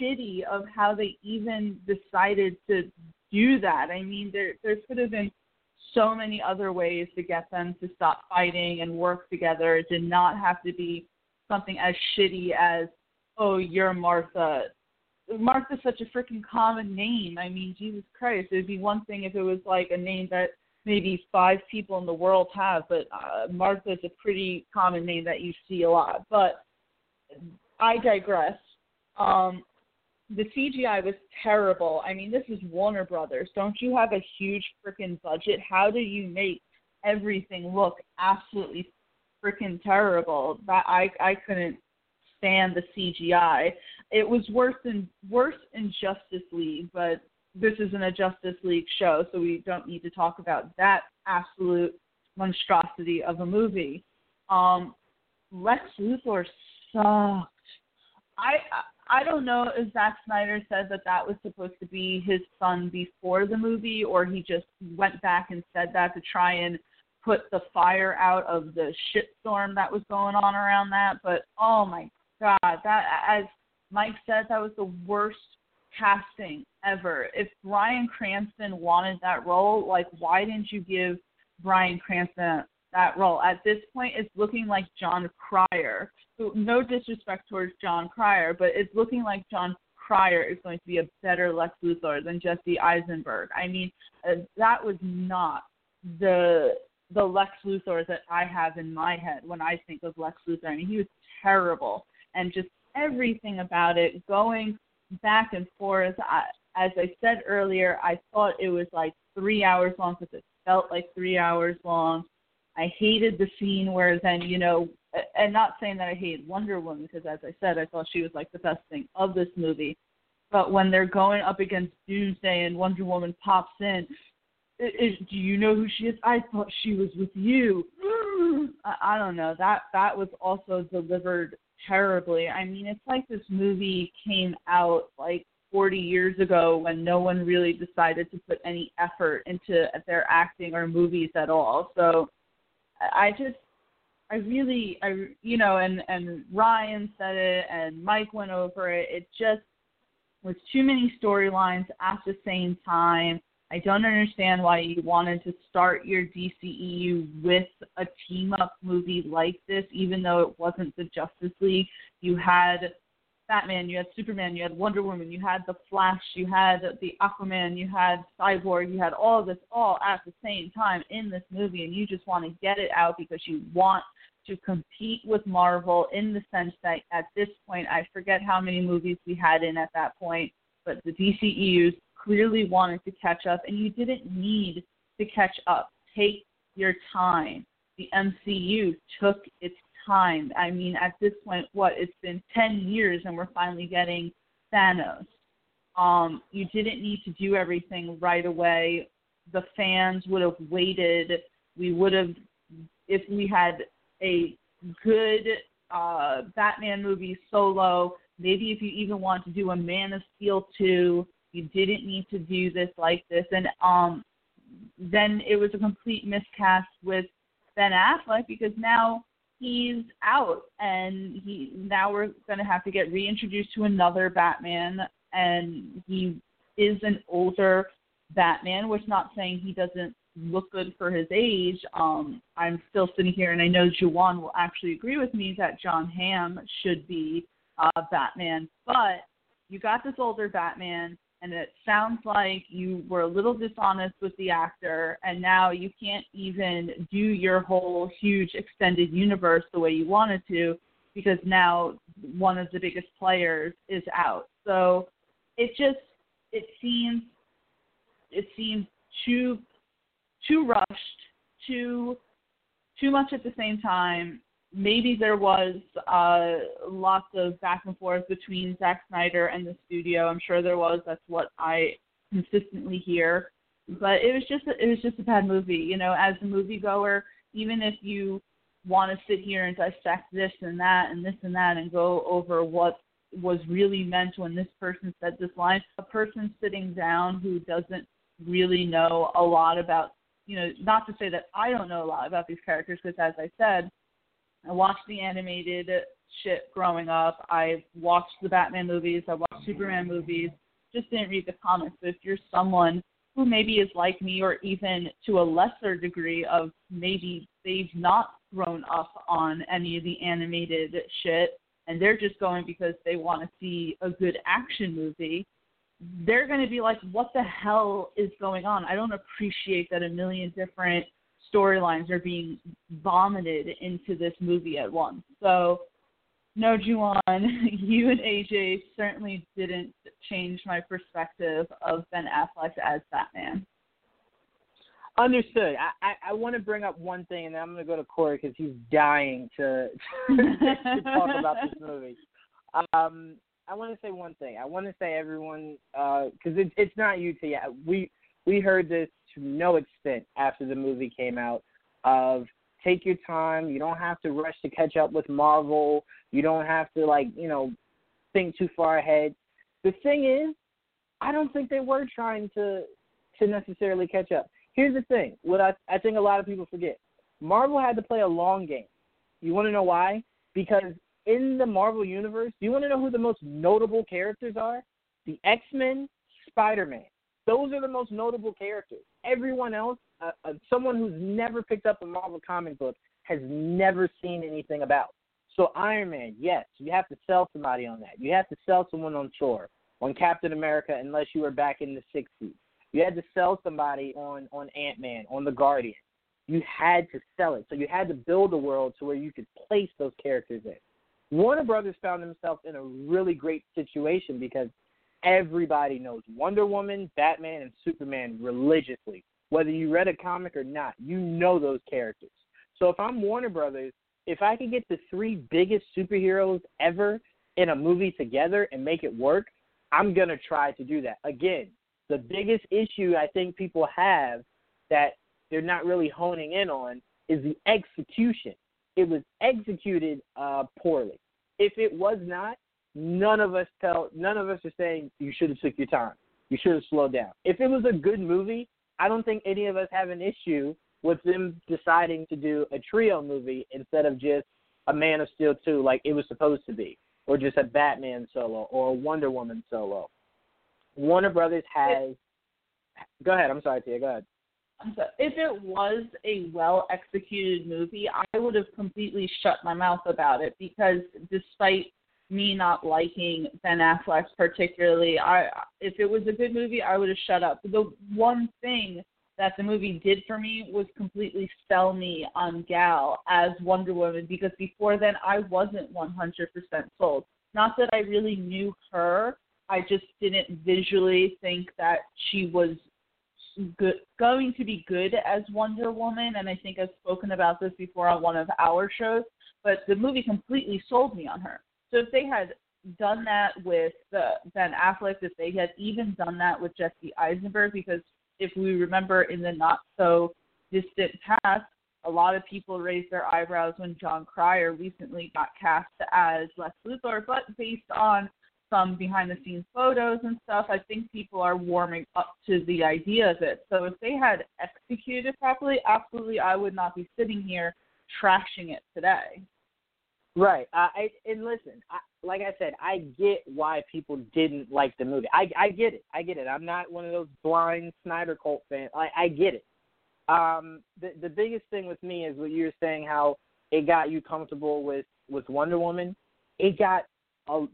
shitty of how they even decided to do that. I mean, there there could have been so many other ways to get them to stop fighting and work together. It did not have to be something as shitty as, oh, you're Martha. Martha's such a freaking common name. I mean, Jesus Christ, it'd be one thing if it was like a name that maybe five people in the world have, but uh, Martha is a pretty common name that you see a lot. But I digress. Um, the CGI was terrible. I mean, this is Warner Brothers. Don't you have a huge freaking budget? How do you make everything look absolutely freaking terrible? That I I couldn't stand the CGI. It was worse than worse in Justice League, but this isn't a Justice League show, so we don't need to talk about that absolute monstrosity of a movie. Um, Lex Luthor sucked. I I don't know if Zack Snyder said that that was supposed to be his son before the movie, or he just went back and said that to try and put the fire out of the shitstorm that was going on around that. But oh my god, that as Mike said, that was the worst casting ever. If Bryan Cranston wanted that role, like why didn't you give Bryan Cranston that role? At this point, it's looking like Jon Cryer no disrespect towards Jon Cryer, but it's looking like Jon Cryer is going to be a better Lex Luthor than Jesse Eisenberg. I mean, uh, that was not the the Lex Luthor that I have in my head when I think of Lex Luthor. I mean, he was terrible, and just everything about it going back and forth. I, as I said earlier, I thought it was like three hours long because it felt like three hours long. I hated the scene where then, you know, and not saying that I hated Wonder Woman because, as I said, I thought she was like the best thing of this movie. But when they're going up against Doomsday and Wonder Woman pops in, is, do you know who she is? I thought she was with you. I, I don't know. That that was also delivered terribly. I mean, it's like this movie came out like 40 years ago when no one really decided to put any effort into their acting or movies at all. So I just I really, I you know, and and Ryan said it, and Mike went over it. It just was too many storylines at the same time. I don't understand why you wanted to start your DCEU with a team up movie like this, even though it wasn't the Justice League. You had Batman, you had Superman, you had Wonder Woman, you had the Flash, you had the Aquaman, you had Cyborg, you had all of this all at the same time in this movie, and you just want to get it out because you want to compete with Marvel in the sense that at this point, I forget how many movies we had in at that point, but the DCEUs clearly wanted to catch up, and you didn't need to catch up. Take your time. The MCU took its time. I mean, at this point, what it's been 10 years, and we're finally getting Thanos. Um, you didn't need to do everything right away. The fans would have waited. We would have, if we had a good uh, Batman movie solo, maybe if you even want to do a Man of Steel 2, you didn't need to do this like this. And um, then it was a complete miscast with Ben Affleck because now he's out and he now we're going to have to get reintroduced to another Batman and he is an older Batman, which not saying he doesn't look good for his age. Um, I'm still sitting here, and I know Juwan will actually agree with me that Jon Hamm should be uh, Batman. But you got this older Batman, and it sounds like you were a little dishonest with the actor, and now you can't even do your whole huge extended universe the way you wanted to because now one of the biggest players is out. So it just it seems it seems too too rushed, too too much at the same time. Maybe there was uh, lots of back and forth between Zack Snyder and the studio. I'm sure there was. That's what I consistently hear. But it was just a, it was just a bad movie. You know, as a moviegoer, even if you want to sit here and dissect this and that and this and that and go over what was really meant when this person said this line. A person sitting down who doesn't really know a lot about, you know, not to say that I don't know a lot about these characters, because as I said, I watched the animated shit growing up. I watched the Batman movies. I watched Superman movies. Just didn't read the comics. But if you're someone who maybe is like me, or even to a lesser degree of maybe they've not grown up on any of the animated shit, and they're just going because they want to see a good action movie, they're going to be like, what the hell is going on? I don't appreciate that a million different storylines are being vomited into this movie at once. So, no, Juwan, you and AJ certainly didn't change my perspective of Ben Affleck as Batman. Understood. I, I, I want to bring up one thing, and then I'm going to go to Corey because he's dying to, to talk about this movie. Um, I want to say one thing. I want to say everyone because uh, it, it's not you, Tia. We we heard this to no extent after the movie came out. Of take your time. You don't have to rush to catch up with Marvel. You don't have to like you know think too far ahead. The thing is, I don't think they were trying to to necessarily catch up here's the thing. What I I think a lot of people forget. Marvel had to play a long game. You want to know why? Because in the Marvel universe, do you want to know who the most notable characters are? The X Men, Spider Man. Those are the most notable characters. Everyone else, uh, uh, someone who's never picked up a Marvel comic book, has never seen anything about. So Iron Man, yes, you have to sell somebody on that. You have to sell someone on Thor, on Captain America, unless you were back in the '60s. You had to sell somebody on on Ant Man, on the Guardian. You had to sell it, so you had to build a world to where you could place those characters in. Warner Brothers found themselves in a really great situation because everybody knows Wonder Woman, Batman, and Superman religiously. Whether you read a comic or not, you know those characters. So if I'm Warner Brothers, if I could get the three biggest superheroes ever in a movie together and make it work, I'm going to try to do that. Again, the biggest issue I think people have that they're not really honing in on is the execution. It was executed uh, poorly. If it was not, none of us tell none of us are saying you should have took your time. You should have slowed down. If it was a good movie, I don't think any of us have an issue with them deciding to do a trio movie instead of just a Man of Steel 2 like it was supposed to be, or just a Batman solo or a Wonder Woman solo. Warner Brothers has. Go ahead. I'm sorry, Tia. Go ahead. If it was a well executed movie, I would have completely shut my mouth about it because despite me not liking Ben Affleck particularly, I if it was a good movie, I would have shut up. The one thing that the movie did for me was completely sell me on Gal as Wonder Woman because before then I wasn't 100% sold. Not that I really knew her, I just didn't visually think that she was good, going to be good as Wonder Woman, and I think I've spoken about this before on one of our shows. But the movie completely sold me on her. So if they had done that with uh, Ben Affleck, if they had even done that with Jesse Eisenberg, because if we remember in the not so distant past, a lot of people raised their eyebrows when Jon Cryer recently got cast as Lex Luthor, but based on some behind the scenes photos and stuff, I think people are warming up to the idea of it. So if they had executed properly, absolutely, I would not be sitting here trashing it today. Right. Uh, I, and listen, I, like I said, I get why people didn't like the movie. I, I get it. I get it. I'm not one of those blind Snyder cult fans. I, I get it. Um, the the biggest thing with me is what you were saying, how it got you comfortable with with Wonder Woman. It got a,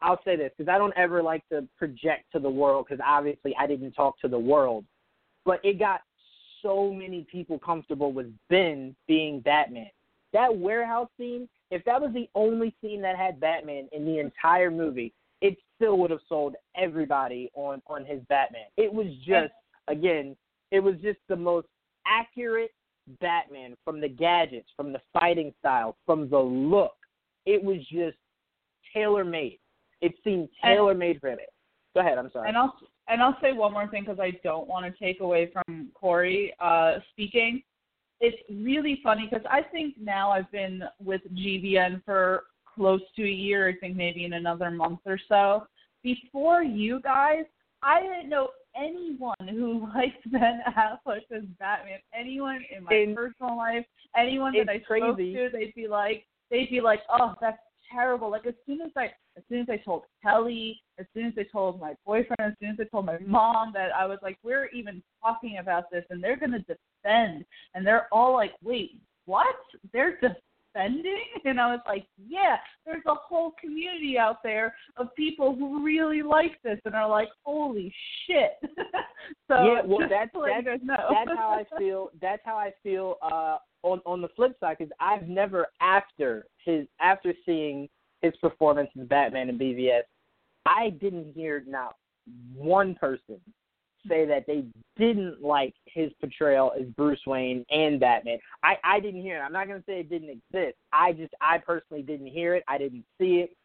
I'll say this because I don't ever like to project to the world because obviously I didn't talk to the world, but it got so many people comfortable with Ben being Batman. That warehouse scene, if that was the only scene that had Batman in the entire movie, it still would have sold everybody on on his Batman. It was just again, it was just the most accurate Batman from the gadgets, from the fighting style, from the look. It was just tailor made. It seemed tailor made for him. Go ahead. I'm sorry. And I'll and I'll say one more thing because I don't want to take away from Corey uh, speaking. It's really funny because I think now I've been with GVN for close to a year. I think maybe in another month or so. Before you guys, I didn't know anyone who liked Ben Affleck as Batman. Anyone in my personal life, anyone that I it's spoke crazy. to, they'd be like, they'd be like, "Oh, that's terrible." Like as soon as I, as soon as I told Kelly, as soon as I told my boyfriend, as soon as I told my mom that I was like, "We're even talking about this," and they're gonna defend, and they're all like, "Wait, what? They're defending?" And I was like, "Yeah, there's a whole community out there of people who really like this and are like, holy shit." so yeah, well, that's that's, know. that's how I feel. That's how I feel. Uh, on on the flip side, because I've never after his after seeing his performance as Batman in BVS, I didn't hear not one person say that they didn't like his portrayal as Bruce Wayne and Batman. I I didn't hear it. I'm not gonna say it didn't exist. I just I personally didn't hear it. I didn't see it.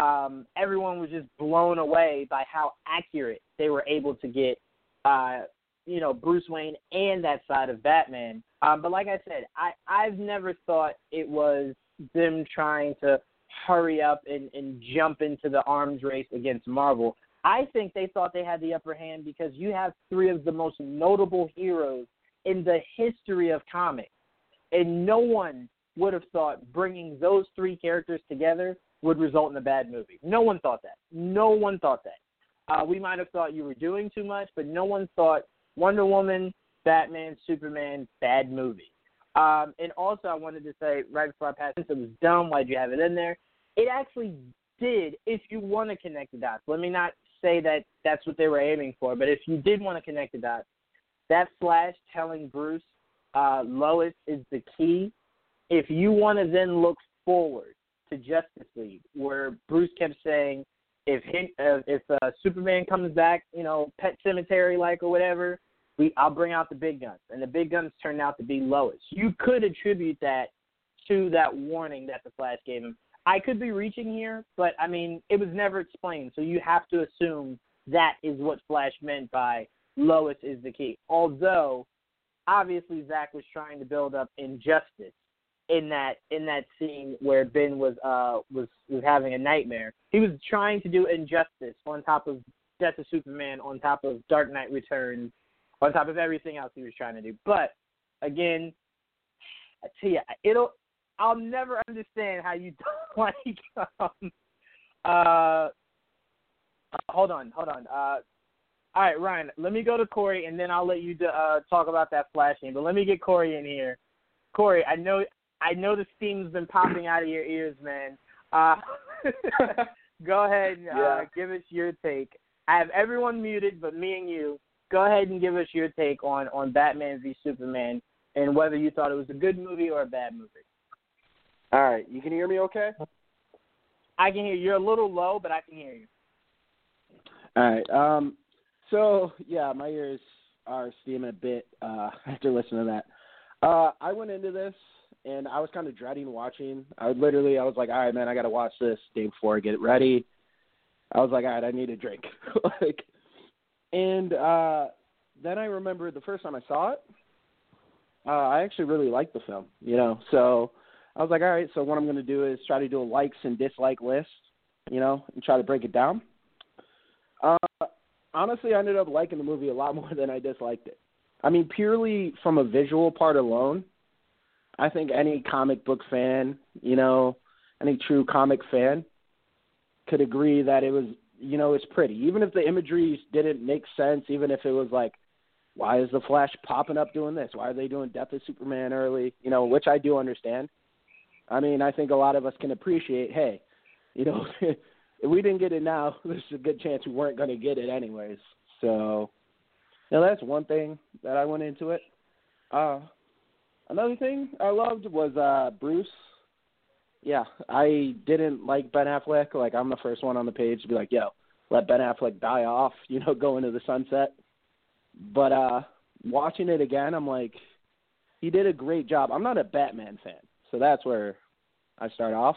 Um, everyone was just blown away by how accurate they were able to get uh, you know, Bruce Wayne and that side of Batman. Um, but like I said, I, I've never thought it was them trying to hurry up and, and jump into the arms race against Marvel. I think they thought they had the upper hand because you have three of the most notable heroes in the history of comics. And no one would have thought bringing those three characters together would result in a bad movie. No one thought that. No one thought that. Uh, we might have thought you were doing too much, but no one thought Wonder Woman, Batman, Superman, bad movie. Um, and also, I wanted to say right before I pass, since it was dumb, why'd you have it in there? It actually did, if you want to connect the dots. Let me not say that that's what they were aiming for, but if you did want to connect the dots, that Flash telling Bruce uh, Lois is the key. If you want to then look forward to Justice League, where Bruce kept saying, if him, uh, if uh, Superman comes back, you know, Pet Sematary like or whatever, we I'll bring out the big guns, and the big guns turned out to be Lois. You could attribute that to that warning that the Flash gave him. I could be reaching here, but I mean, it was never explained, so you have to assume that is what Flash meant by Lois is the key. Although, obviously, Zack was trying to build up injustice in that in that scene where Ben was uh was was having a nightmare. He was trying to do injustice on top of Death of Superman, on top of Dark Knight Returns, on top of everything else he was trying to do. But again, I tell you, it'll I'll never understand how you don't like um uh hold on, hold on. Uh all right, Ryan, let me go to Corey and then I'll let you uh talk about that flashing. But let me get Corey in here. Corey, I know I know the steam's been popping out of your ears, man. Uh, go ahead and uh, give us your take. I have everyone muted, but me and you. Go ahead and give us your take on on Batman v Superman and whether you thought it was a good movie or a bad movie. All right, you can hear me okay? I can hear you. You're a little low, but I can hear you. All right. Um so yeah, my ears are steaming a bit uh after listening to that. Uh I went into this and I was kind of dreading watching. I literally I was like, "All right, man, I got to watch this day before I get ready." I was like, "All right, I need a drink." like and uh then I remember the first time I saw it, uh I actually really liked the film, you know. So I was like, "All right, so what I'm going to do is try to do a likes and dislike list, you know, and try to break it down." Uh, honestly, I ended up liking the movie a lot more than I disliked it. I mean, purely from a visual part alone, I think any comic book fan, you know, any true comic fan, could agree that it was, you know, it's pretty. Even if the imagery didn't make sense, even if it was like, why is the Flash popping up doing this? Why are they doing Death of Superman early? You know, which I do understand. I mean, I think a lot of us can appreciate. Hey, you know, if we didn't get it now, there's a good chance we weren't going to get it anyways. So, you know, that's one thing that I went into it. Uh, another thing I loved was uh, Bruce. Yeah, I didn't like Ben Affleck. Like, I'm the first one on the page to be like, yo, let Ben Affleck die off, you know, go into the sunset. But uh, watching it again, I'm like, he did a great job. I'm not a Batman fan, so that's where I start off.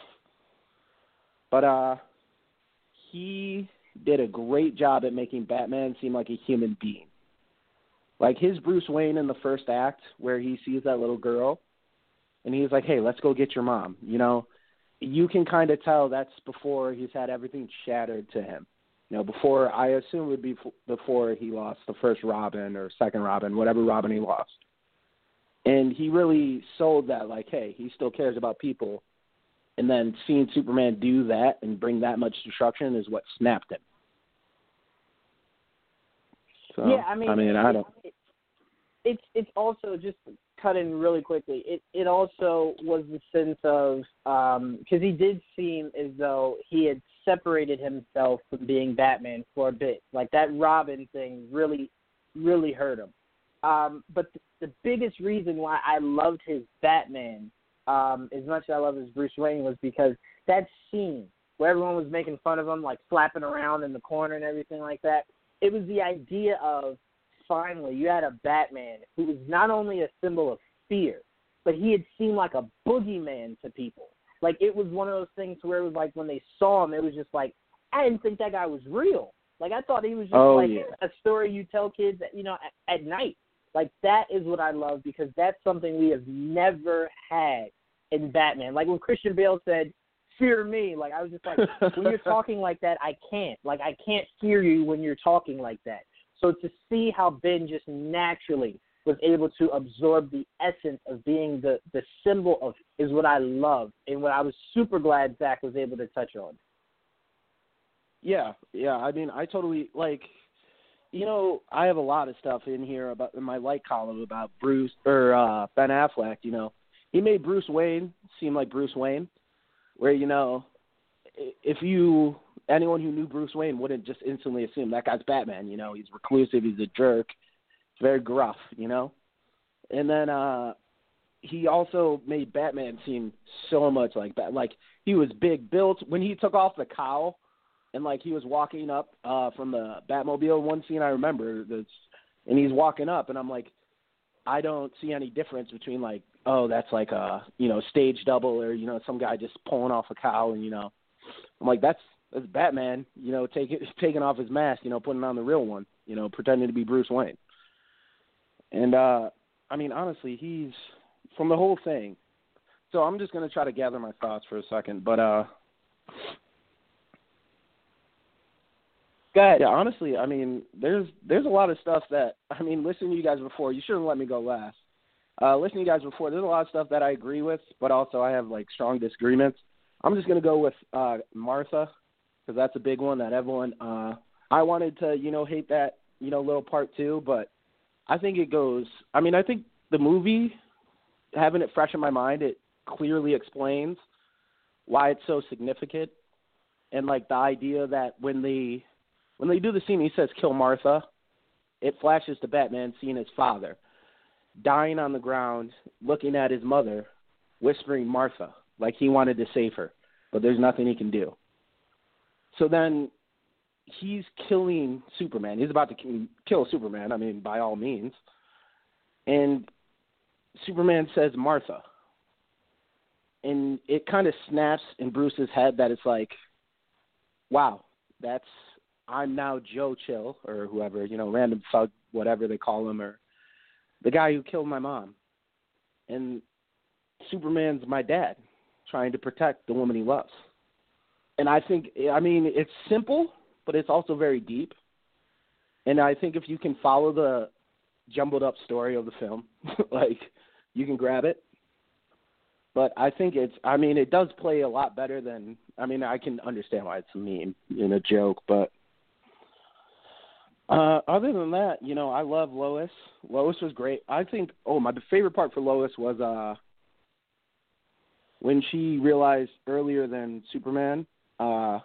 But uh, he did a great job at making Batman seem like a human being. Like his Bruce Wayne in the first act, where he sees that little girl, and he's like, "Hey, let's go get your mom," you know. you can kind of tell that's before he's had everything shattered to him. You know, before I assume would be before he lost the first Robin or second Robin, whatever Robin he lost. And he really sold that like, hey, he still cares about people. And then seeing Superman do that and bring that much destruction is what snapped him. So, yeah, I mean, I mean, I don't. It, it's it's also just cut in really quickly. It it also was the sense of because um, he did seem as though he had separated himself from being Batman for a bit. Like that Robin thing really really hurt him. Um, but the, the biggest reason why I loved his Batman um, as much as I love his Bruce Wayne was because that scene where everyone was making fun of him, like flapping around in the corner and everything like that. It was the idea of finally you had a Batman who was not only a symbol of fear, but he had seemed like a boogeyman to people. Like it was one of those things where it was like when they saw him, it was just like I didn't think that guy was real. Like I thought he was just oh, like yeah. a story you tell kids, you know, at, at night. Like that is what I love because that's something we have never had in Batman. Like when Christian Bale said, "Fear me," like I was just like, when you're talking like that, I can't. Like I can't fear you when you're talking like that. So to see how Ben just naturally was able to absorb the essence of being the the symbol of is what I love and what I was super glad Zack was able to touch on. Yeah, yeah. I mean, I totally like. You know, I have a lot of stuff in here about in my light column about Bruce or uh Ben Affleck. You know, he made Bruce Wayne seem like Bruce Wayne, where you know, if you anyone who knew Bruce Wayne wouldn't just instantly assume that guy's Batman. You know, he's reclusive, he's a jerk, he's very gruff. You know, and then uh he also made Batman seem so much like Bat. Like he was big built when he took off the cowl and like he was walking up uh from the Batmobile. One scene I remember that's and he's walking up and I'm like, I don't see any difference between like, oh, that's like a you know stage double or you know some guy just pulling off a cowl and you know, I'm like that's that's Batman, you know, taking taking off his mask, you know, putting on the real one, you know, pretending to be Bruce Wayne. And uh I mean, honestly, he's from the whole thing. So I'm just gonna try to gather my thoughts for a second, but uh Go ahead. Yeah, honestly, I mean, there's there's a lot of stuff that I mean, listening to you guys before, you shouldn't let me go last. Uh listening to you guys before, there's a lot of stuff that I agree with, but also I have like strong disagreements. I'm just gonna go with uh Martha because that's a big one that everyone. uh I wanted to, you know, hate that, you know, little part too, but I think it goes. I mean, I think the movie, having it fresh in my mind, it clearly explains why it's so significant, and like the idea that when they when they do the scene, he says kill Martha. It flashes to Batman seeing his father dying on the ground, looking at his mother, whispering Martha, like he wanted to save her, but there's nothing he can do. So then he's killing Superman. He's about to kill Superman. I mean, by all means. And Superman says Martha. And it kind of snaps in Bruce's head that it's like, wow, that's I'm now Joe Chill or whoever, you know, random thug, whatever they call him, or the guy who killed my mom. And Superman's my dad, trying to protect the woman he loves. And I think, I mean, it's simple, but it's also very deep. And I think if you can follow the jumbled up story of the film, like you can grab it. But I think it's, I mean, it does play a lot better than, I mean, I can understand why it's a meme a joke, but uh, other than that, you know, I love Lois. Lois was great. I think. Oh, my favorite part for Lois was uh when she realized earlier than Superman, uh,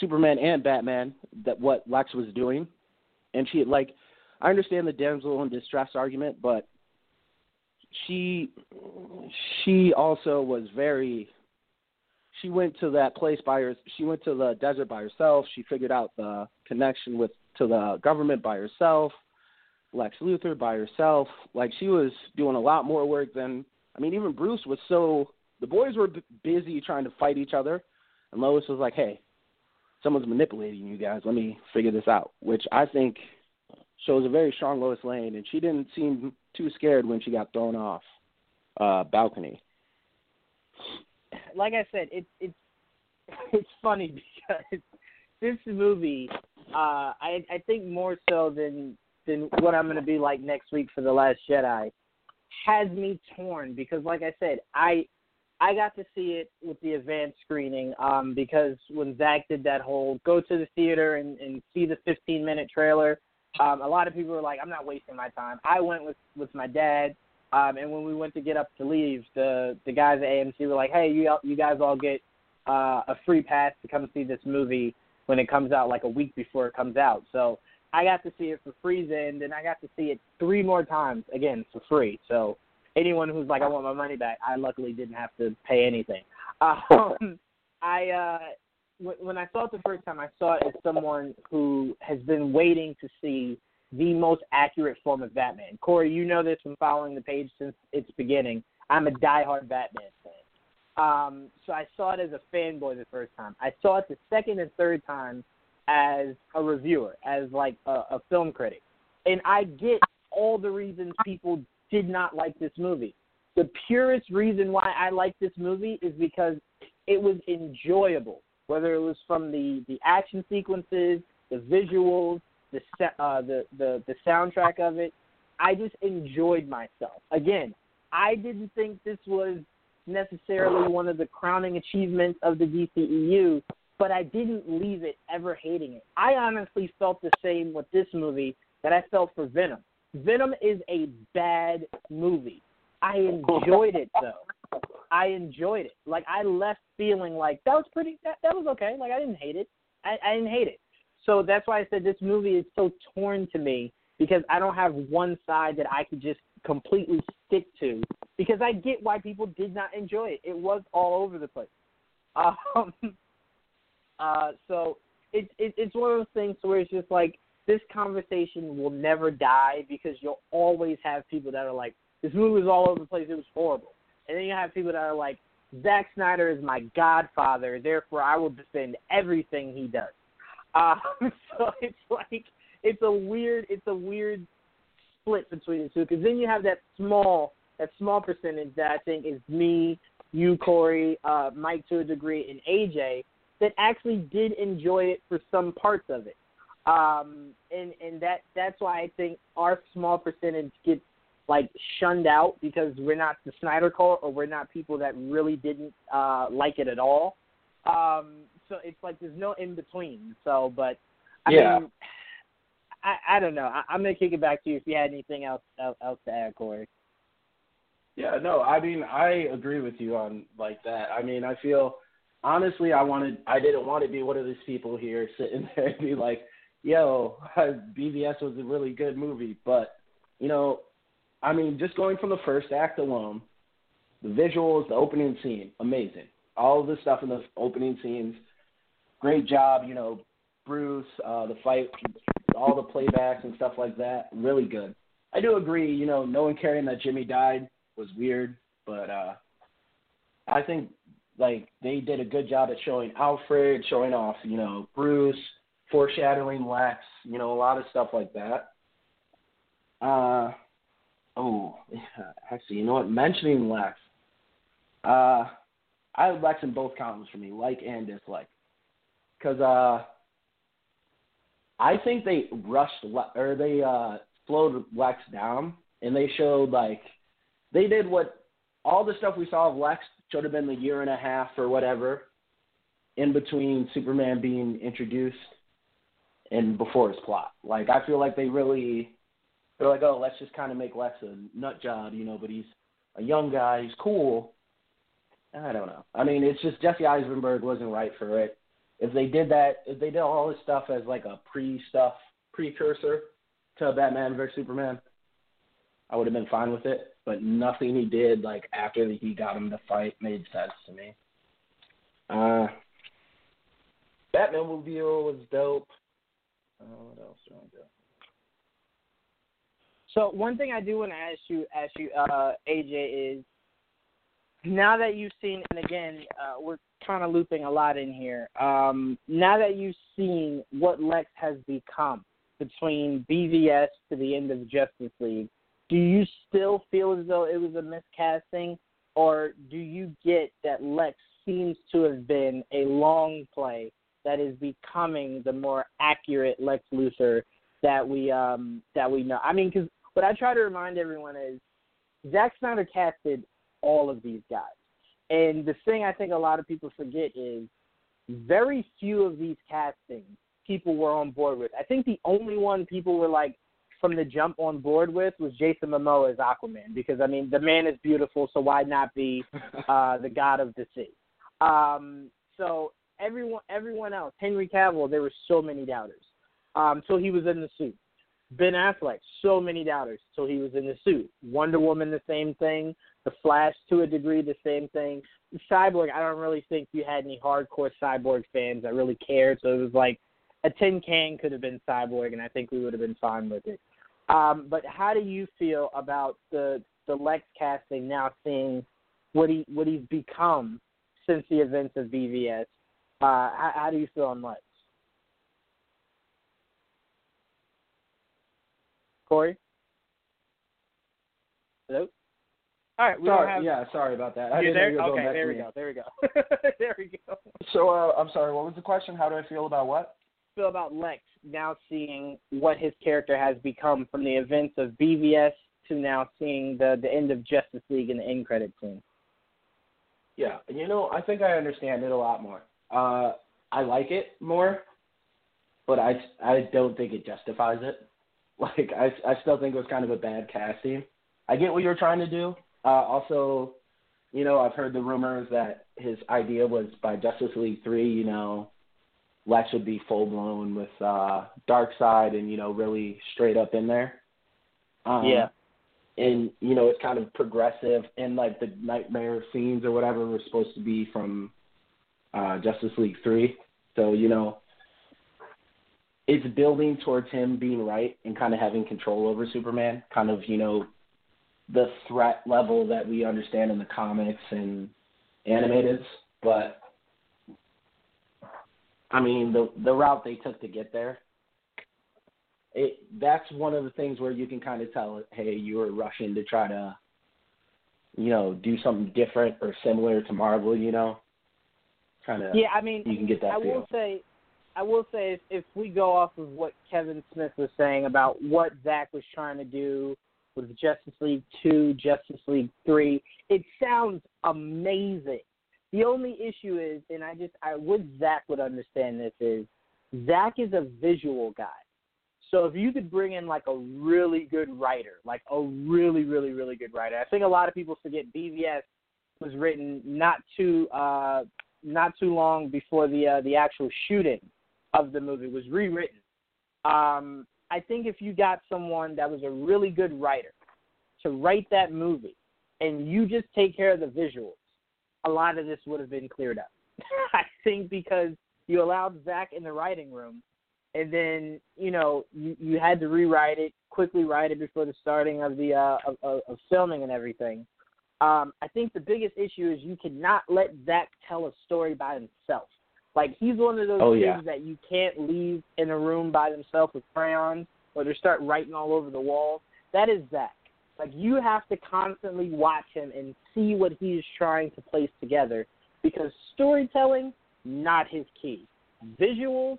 Superman and Batman, that what Lex was doing, and she like, I understand the damsel in distress argument, but she she also was very she went to that place by her she went to the desert by herself. She figured out the connection with to the government by herself lex luthor by herself. Like she was doing a lot more work than i mean even bruce was so the boys were b- busy trying to fight each other and lois was like hey someone's manipulating you guys. Let me figure this out which i think shows a very strong lois lane. And she didn't seem too scared when she got thrown off uh balcony. Like I said, it's it's it's funny because this movie, uh, I I think more so than than what I'm going to be like next week for the Last Jedi, has me torn because, like I said, I I got to see it with the advanced screening um, because when Zack did that whole go to the theater and, and see the 15 minute trailer, um, a lot of people were like, I'm not wasting my time. I went with with my dad, um, and when we went to get up to leave, the the guys at AMC were like, Hey, you you guys all get uh, a free pass to come see this movie when it comes out, like a week before it comes out. So I got to see it for free then, and I got to see it three more times again for free. So anyone who's like, I want my money back, I luckily didn't have to pay anything. Um, I uh, when I saw it the first time, I saw it as someone who has been waiting to see the most accurate form of Batman. Corey, you know this from following the page since its beginning. I'm a diehard Batman fan. Um, so I saw it as a fanboy the first time. I saw it the second and third time as a reviewer, as like a, a film critic, and I get all the reasons people did not like this movie. The purest reason why I like this movie is because it was enjoyable, whether it was from the the action sequences, the visuals, the uh, the the the soundtrack of it. I just enjoyed myself. Again, I didn't think this was necessarily one of the crowning achievements of the DCEU, but I didn't leave it ever hating it. I honestly felt the same with this movie that I felt for Venom. Venom is a bad movie. I enjoyed it though. I enjoyed it. Like I left feeling like that was pretty. That, that was okay. Like I didn't hate it. I, I didn't hate it. So that's why I said this movie is so torn to me because I don't have one side that I could just completely stick to because I get why people did not enjoy it. It was all over the place. Um, uh, so it's it, it's one of those things where it's just like this conversation will never die because you'll always have people that are like, this movie was all over the place, it was horrible. And then you have people that are like, Zack Snyder is my godfather, therefore I will defend everything he does. Uh, so it's like it's a weird it's a weird split between the two because then you have that small that small percentage that I think is me, you, Corey, uh, Mike to a degree, and AJ that actually did enjoy it for some parts of it. Um, and and that that's why I think our small percentage gets like shunned out because we're not the Snyder Cult or we're not people that really didn't uh, like it at all. Um, so it's like there's no in between. So, but I yeah. mean, I I don't know. I, I'm gonna kick it back to you if you had anything else else, else to add, Corey. Yeah, no, I mean I agree with you on like that. I mean I feel honestly I wanted I didn't want to be one of these people here sitting there and be like, yo, BVS was a really good movie, but you know, I mean, just going from the first act alone, the visuals, the opening scene, amazing. All of the stuff in the opening scenes, great job. You know, Bruce, uh, the fight, all the playbacks and stuff like that, really good. I do agree. You know, no one caring that Jimmy died was weird, but uh, I think like they did a good job at showing Alfred, showing off, you know, Bruce, foreshadowing Lex, you know, a lot of stuff like that. Uh, oh, yeah, actually, you know what? Mentioning Lex, uh, I have Lex in both columns for me, like and dislike, because uh, I think they rushed Le- or they uh slowed Lex down, and they showed like they did what all the stuff we saw of Lex should have been the year and a half or whatever in between Superman being introduced and before his plot. Like I feel like they really they're like, oh, let's just kind of make Lex a nut job, you know, but he's a young guy, he's cool. I don't know. I mean, it's just Jesse Eisenberg wasn't right for it. If they did that, if they did all this stuff as like a pre stuff precursor to Batman vs Superman, I would have been fine with it. But nothing he did like after he got him to fight made sense to me. Uh, Batman Mobile was dope. Uh, what else do I? So one thing I do want to ask you, ask you, uh, AJ, is now that you've seen, and again, uh, we're kind of looping a lot in here. Um, now that you've seen what Lex has become between BVS to the end of Justice League, do you still feel as though it was a miscasting, or do you get that Lex seems to have been a long play that is becoming the more accurate Lex Luthor that we um that we know. I mean, because what I try to remind everyone is Zack Snyder casted all of these guys, and the thing I think a lot of people forget is very few of these castings people were on board with. I think the only one people were like from the jump on board with was Jason Momoa as Aquaman because I mean the man is beautiful, so why not be uh, the god of the sea? Um, so everyone everyone else, Henry Cavill, there were so many doubters. Um, so he was in the suit. Ben Affleck, so many doubters, so he was in the suit. Wonder Woman, the same thing. The Flash, to a degree, the same thing. Cyborg, I don't really think you had any hardcore Cyborg fans that really cared. So it was like a tin can could have been Cyborg, and I think we would have been fine with it. Um, but how do you feel about the the Lex casting now, seeing what he what he's become since the events of BVS? Uh, how, how do you feel on Lex? Corey? Hello? All right, we sorry, have. yeah, sorry about that. I You're didn't know there? you going okay, there we go. There we go. there we go. So uh, I'm sorry. What was the question? How do I feel about what? Feel about Lex now seeing what his character has become from the events of BVS to now seeing the the end of Justice League and the end credit scene. Yeah, you know, I think I understand it a lot more. Uh, I like it more, but I I don't think it justifies it. Like I I still think it was kind of a bad casting. I get what you're trying to do. Uh, also, you know, I've heard the rumors that his idea was by Justice League three, you know, Lex would be full blown with uh Darkseid and you know really straight up in there. Um, Yeah. and you know it's kind of progressive and like the nightmare scenes or whatever were supposed to be from uh Justice League 3 so you know it's building towards him being right and kind of having control over Superman kind of you know the threat level that we understand in the comics and animated but I mean the the route they took to get there it that's one of the things where you can kind of tell hey you were rushing to try to you know do something different or similar to marvel you know kind of Yeah, I mean, you can get that I feel will say, I will say, if, if we go off of what Kevin Smith was saying about what Zack was trying to do with Justice League Two, Justice League Three, it sounds amazing. The only issue is, and I just, I wish Zack would understand this is, Zack is a visual guy. So if you could bring in like a really good writer, like a really, really, really good writer, I think a lot of people forget BVS was written not too uh, not too long before the uh, the actual shooting of the movie was rewritten. Um, I think if you got someone that was a really good writer to write that movie, and you just take care of the visuals, a lot of this would have been cleared up. I think because you allowed Zack in the writing room, and then you know you, you had to rewrite it, quickly write it before the starting of the uh, of, of, of filming and everything. Um, I think the biggest issue is you cannot let Zack tell a story by himself. Like he's one of those Oh, kids yeah. that you can't leave in a room by themselves with crayons or they start writing all over the walls. That is Zack. Like you have to constantly watch him and see what he's trying to place together because storytelling not his key. Visuals,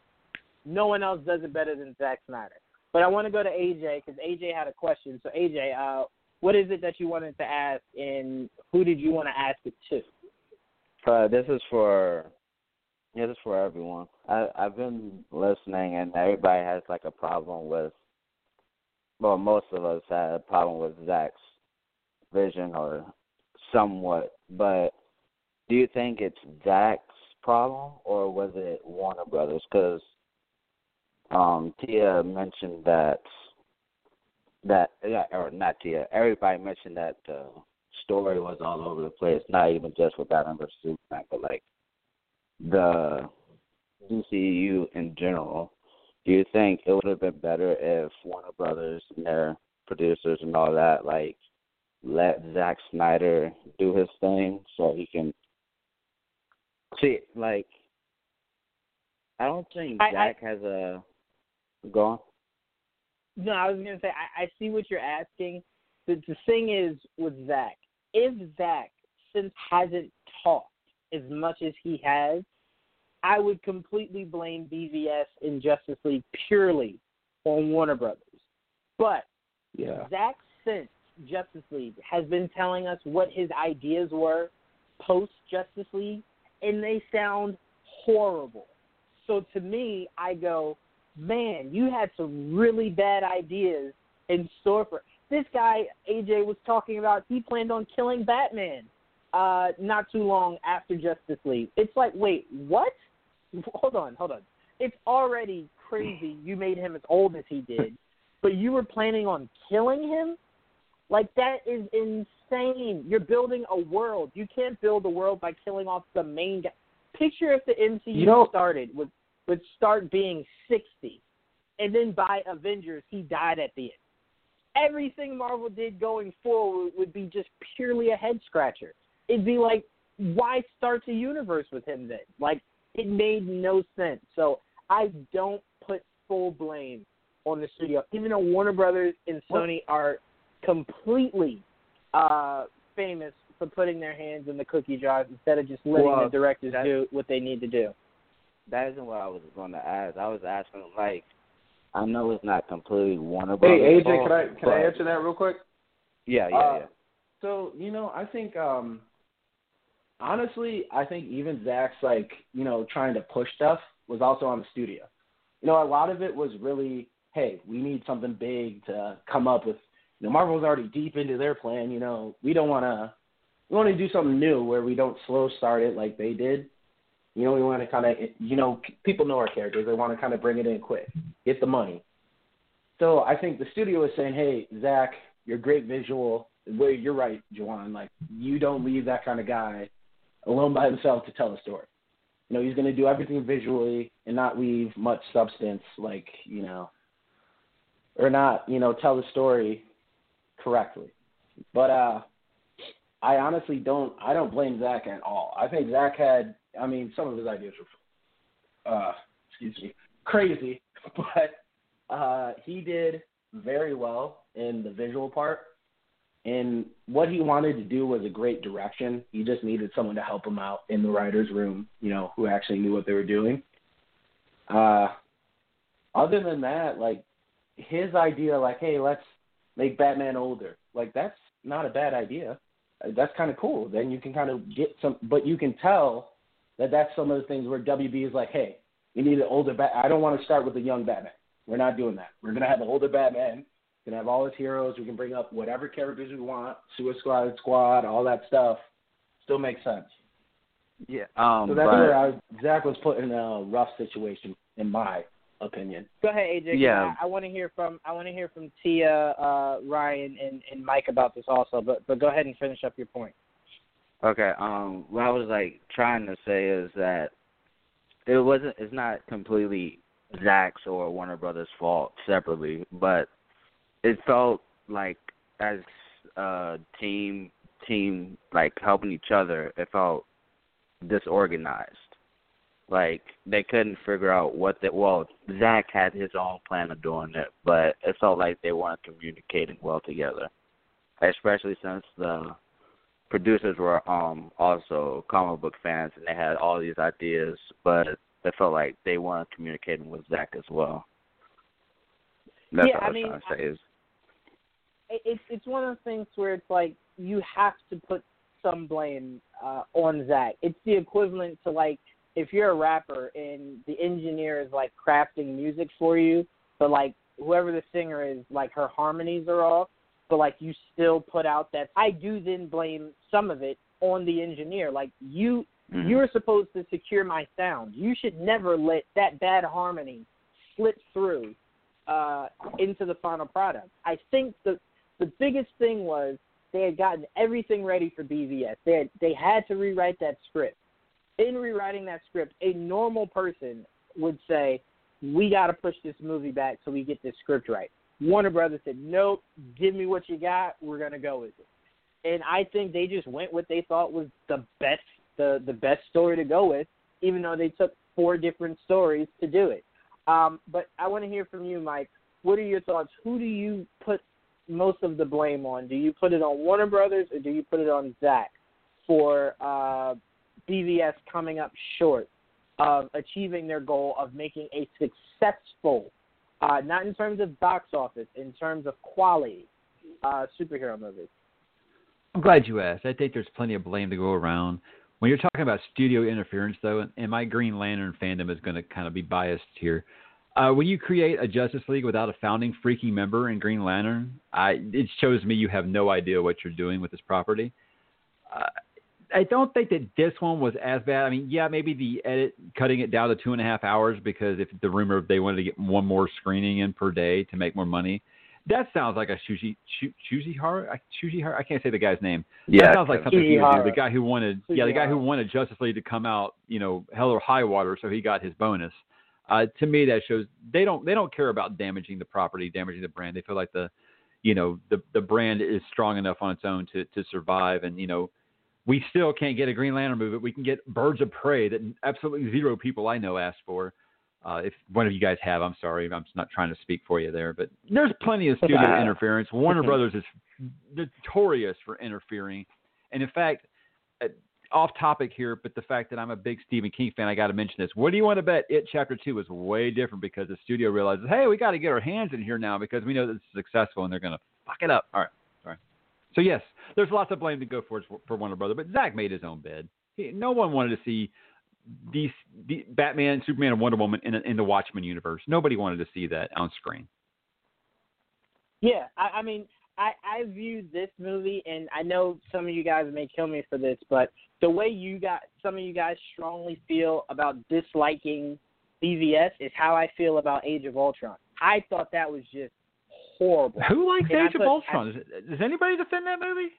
no one else does it better than Zack Snyder. But I want to go to AJ because AJ had a question. So AJ, uh, what is it that you wanted to ask, and who did you want to ask it to? Uh, this is for this is for everyone. I I've been listening, and everybody has like a problem with. Well, most of us had a problem with Zack's vision, or somewhat. But do you think it's Zack's problem, or was it Warner Brothers? Because um, Tia mentioned that that yeah, or not Tia. Everybody mentioned that the story was all over the place. Not even just with Batman vs Superman, but like the DCU in general. Do you think it would have been better if Warner Brothers and their producers and all that like let Zack Snyder do his thing so he can see like I don't think I- I- Zack has a go on. No, I was gonna say I, I see what you're asking. The, the thing is with Zack, if Zack since hasn't talked as much as he has, I would completely blame BVS in Justice League purely on Warner Brothers. But Yeah. Zack since Justice League has been telling us what his ideas were post Justice League, and they sound horrible. So to me, I go, man, you had some really bad ideas in store for this guy. AJ was talking about he planned on killing Batman uh, not too long after Justice League. It's like, wait, what? Hold on, hold on. It's already crazy. You made him as old as he did, but you were planning on killing him. Like that is insane. You're building a world. You can't build a world by killing off the main guy. Picture if the MCU You know- started with with Stark being sixty, and then by Avengers he died at the end. Everything Marvel did going forward would be just purely a head scratcher. It'd be like, why start the universe with him then? Like it made no sense. So I don't put full blame on the studio, even though Warner Brothers and Sony are completely uh, famous for putting their hands in the cookie jars instead of just letting Well, the directors do what they need to do. That isn't what I was going to ask. I was asking like, I know it's not completely Warner Hey, Brothers. AJ, fault, can I can but- I answer that real quick? Yeah, yeah, Uh, yeah. So you know, I think um, honestly, I think even Zack's like you know trying to push stuff was also on the studio. You know, a lot of it was really, hey, we need something big to come up with. You know, Marvel's already deep into their plan. You know, we don't want to. We want to do something new where we don't slow start it like they did. You know, we want to kind of, you know, people know our characters. They want to kind of bring it in quick, get the money. So I think the studio is saying, hey, Zack, you're great visual. Well, you're right, Juwan. Like, you don't leave that kind of guy alone by himself to tell a story. You know, he's going to do everything visually and not leave much substance, like, you know, or not, you know, tell the story correctly. But uh I honestly don't I don't blame Zack at all. I think Zack had I mean, some of his ideas were uh excuse me, crazy, but uh he did very well in the visual part. And what he wanted to do was a great direction. He just needed someone to help him out in the writer's room, you know, who actually knew what they were doing. Uh other than that, like his idea like, hey, let's make Batman older. Like that's not a bad idea. That's kind of cool. Then you can kind of get some, but you can tell that that's some of the things where WB is like, hey, we need an older Bat. I don't want to start with a young Batman. We're not doing that. We're gonna have an older Batman. We're gonna have all his heroes. We can bring up whatever characters we want. Suicide Squad, Squad, all that stuff. Still makes sense. Yeah. Um, So that's but, where I, Zack was put in a rough situation, in my opinion. Go ahead, AJ. 'cause Yeah. I, I want to hear from I want to hear from Tia, uh, Ryan, and, and Mike about this also. But but go ahead and finish up your point. Okay. Um, what I was like trying to say is that it wasn't. It's not completely Zack's or Warner Brothers' fault separately, but it felt like as a team, team like helping each other, it felt disorganized. Like they couldn't figure out what the well. Zack had his own plan of doing it, but it felt like they weren't communicating well together, especially since the producers were um also comic book fans and they had all these ideas, but it felt like they weren't communicating with Zack as well. That's Yeah, what I I was mean, trying to say. Is it, it's it's one of those things where it's like you have to put some blame uh, on Zack. It's the equivalent to like if you're a rapper and the engineer is like crafting music for you, but like whoever the singer is, like her harmonies are off, but like you still put out that. I do then blame some of it on the engineer. Like you, Mhm. you're supposed to secure my sound. You should never let that bad harmony slip through uh, into the final product. I think the the biggest thing was they had gotten everything ready for BVS. They had, they had to rewrite that script. In rewriting that script, a normal person would say, "We got to push this movie back so we get this script right." Warner Brothers said, "Nope, give me what you got. We're gonna go with it." And I think they just went what they thought was the best the the best story to go with, even though they took four different stories to do it. Um, but I want to hear from you, Mike. What are your thoughts? Who do you put most of the blame on? Do you put it on Warner Brothers or do you put it on Zack for uh, BVS coming up short of achieving their goal of making a successful, uh, not in terms of box office, in terms of quality, uh, superhero movies. I'm glad you asked. I think there's plenty of blame to go around. When you're talking about studio interference, though, and my Green Lantern fandom is going to kind of be biased here. Uh, when you create a Justice League without a founding freaking member in Green Lantern, I, it shows me you have no idea what you're doing with this property. Uh, I don't think that this one was as bad. I mean, yeah, maybe the edit cutting it down to two and a half hours because if the rumor they wanted to get one more screening in per day to make more money, that sounds like a Shuji Shuji Har Shuji Har. I can't say the guy's name. Yeah, that sounds like something he would do. The guy who wanted, yeah, the guy who wanted Justice League to come out, you know, hell or high water, so he got his bonus. Uh, to me, that shows they don't they don't care about damaging the property, damaging the brand. They feel like the, you know, the the brand is strong enough on its own to to survive, and you know, we still can't get a Green Lantern movie. We can get Birds of Prey that absolutely zero people I know asked for. Uh, if one of you guys have, I'm sorry, I'm not trying to speak for you there, but there's plenty of studio interference. Warner Brothers is notorious for interfering, and in fact, uh, off topic here, but the fact that I'm a big Stephen King fan, I got to mention this. What do you want to bet? It Chapter Two is way different because the studio realizes, hey, we got to get our hands in here now because we know that this is successful, and they're going to fuck it up. All right. So yes, there's lots of blame to go for for Warner Brother, but Zack made his own bed. He, no one wanted to see these the Batman, Superman, and Wonder Woman in, in the Watchmen universe. Nobody wanted to see that on screen. Yeah, I, I mean, I I viewed this movie, and I know some of you guys may kill me for this, but the way you got some of you guys strongly feel about disliking BVS is how I feel about Age of Ultron. I thought that was just horrible. Who likes And Age of Ultron? Does, does anybody defend that movie?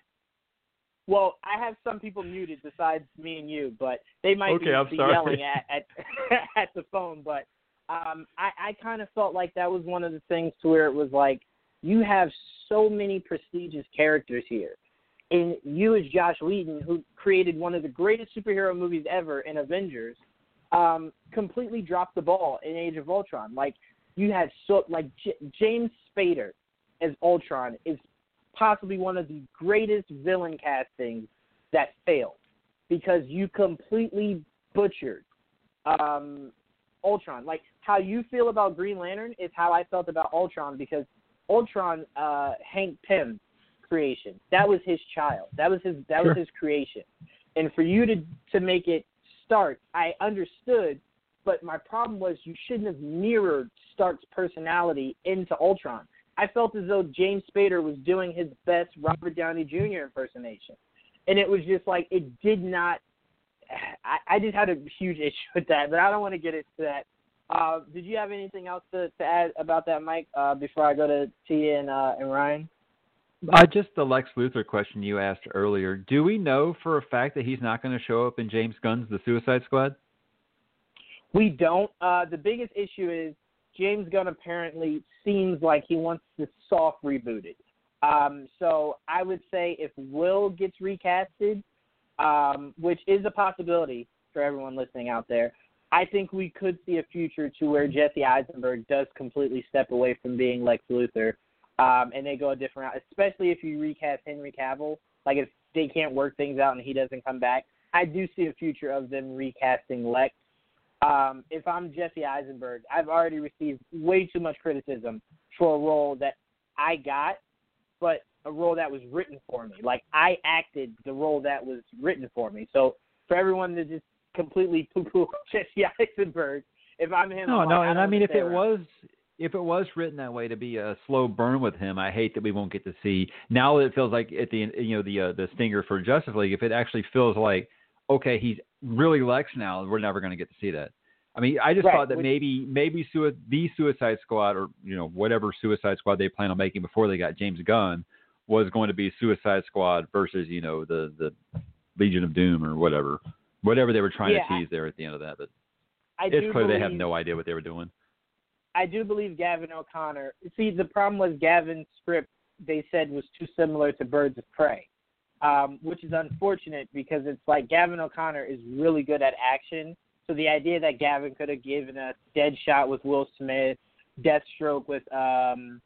Well, I have some people muted besides me and you, but they might Okay, be, be yelling at at, at the phone. But um, I, I kind of felt like that was one of the things to where it was like you have so many prestigious characters here, and you as Josh Whedon, who created one of the greatest superhero movies ever in Avengers, um, completely dropped the ball in Age of Ultron. Like you had so like J- James Spader as Ultron is possibly one of the greatest villain castings that failed because you completely butchered um, Ultron. Like how you feel about Green Lantern is how I felt about Ultron because Ultron, uh, Hank Pym creation. That was his child. That was his. That Sure. was his creation. And for you to to make it Stark, I understood. But my problem was you shouldn't have mirrored Stark's personality into Ultron. I felt as though James Spader was doing his best Robert Downey Jr. impersonation, and it was just like it did not. I, I just had a huge issue with that, but I don't want to get into that. Uh, did you have anything else to, to add about that, Mike? Uh, before I go to Tia and uh, and Ryan. Uh, just the Lex Luthor question you asked earlier. Do we know for a fact that he's not going to show up in James Gunn's The Suicide Squad? We don't. Uh, the biggest issue is James Gunn apparently seems like he wants to soft reboot it. Um, so I would say if Will gets recasted, um, which is a possibility for everyone listening out there, I think we could see a future to where Jesse Eisenberg does completely step away from being Lex Luthor, um, and they go a different route. Especially if you recast Henry Cavill, like if they can't work things out and he doesn't come back, I do see a future of them recasting Lex um, if I'm Jesse Eisenberg, I've already received way too much criticism for a role that I got, but a role that was written for me. Like I acted the role that was written for me. So for everyone to just completely poo-poo Jesse Eisenberg, if I'm him, No, I'm no, like, and don't I mean, if it around. was if it was written that way to be a slow burn with him, I hate that we won't get to see. Now it feels like at the you know the uh, the stinger for Justice League, if it actually feels like okay, he's really Lex now, we're never going to get to see that. I mean, I just Right, thought that which- maybe maybe sui- the Suicide Squad or you know whatever Suicide Squad they plan on making before they got James Gunn was going to be Suicide Squad versus you know the the Legion of Doom or whatever whatever they were trying Yeah, to tease there at the end of that. But I it's do clear they have no idea what they were doing. I do believe Gavin O'Connor. See, the problem was Gavin's script. They said was too similar to Birds of Prey, um, which is unfortunate because it's like Gavin O'Connor is really good at action. So the idea that Gavin could have given us Deadshot with Will Smith, Deathstroke with um,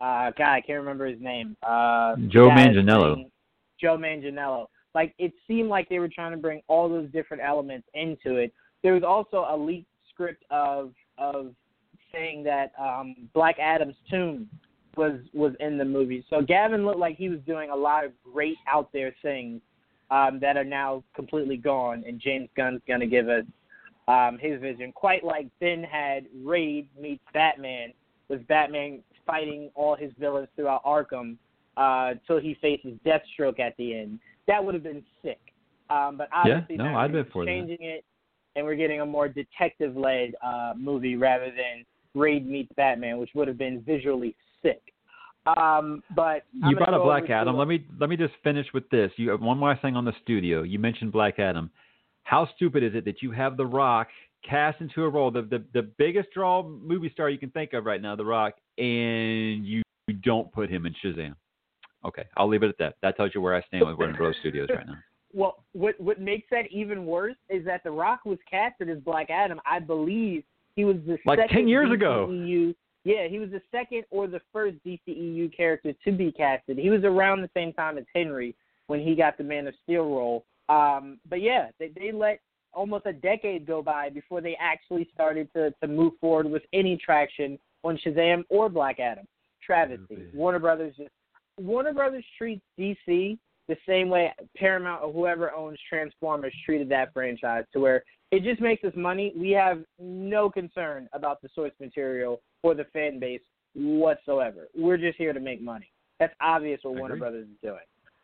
uh, God, I can't remember his name. Uh, Joe Manganiello. Joe Manganiello. Like it seemed like they were trying to bring all those different elements into it. There was also a leaked script of of saying that um Black Adam's tomb was was in the movie. So Gavin looked like he was doing a lot of great out there things um, that are now completely gone, and James Gunn's going to give us um, his vision. Quite like Ben had Raid meets Batman, with Batman fighting all his villains throughout Arkham uh, till he faces Deathstroke at the end. That would have been sick. Um, but obviously, yeah, no, I'd been for changing it, and we're getting a more detective-led uh, movie rather than Raid meets Batman, which would have been visually sick. Um, but I'm you gonna brought up Black Adam. Let me let me just finish with this. You have one more thing on the studio. You mentioned Black Adam. How stupid is it that you have The Rock cast into a role, the the, the biggest draw movie star you can think of right now, The Rock, and you don't put him in Shazam? Okay, I'll leave it at that. That tells you where I stand with Warner Bros. Studios right now. Well, what what makes that even worse is that The Rock was casted as Black Adam. I believe he was the Like second 10 years ago. Yeah, he was the second or the first DCEU character to be casted. He was around the same time as Henry when he got the Man of Steel role. Um, but yeah, they, they let almost a decade go by before they actually started to, to move forward with any traction on Shazam or Black Adam. Travesty. Warner Brothers just Warner Brothers treats DC the same way Paramount or whoever owns Transformers treated that franchise, to where it just makes us money. We have no concern about the source material or the fan base whatsoever. We're just here to make money. That's obvious what I Warner agree. Brothers is doing.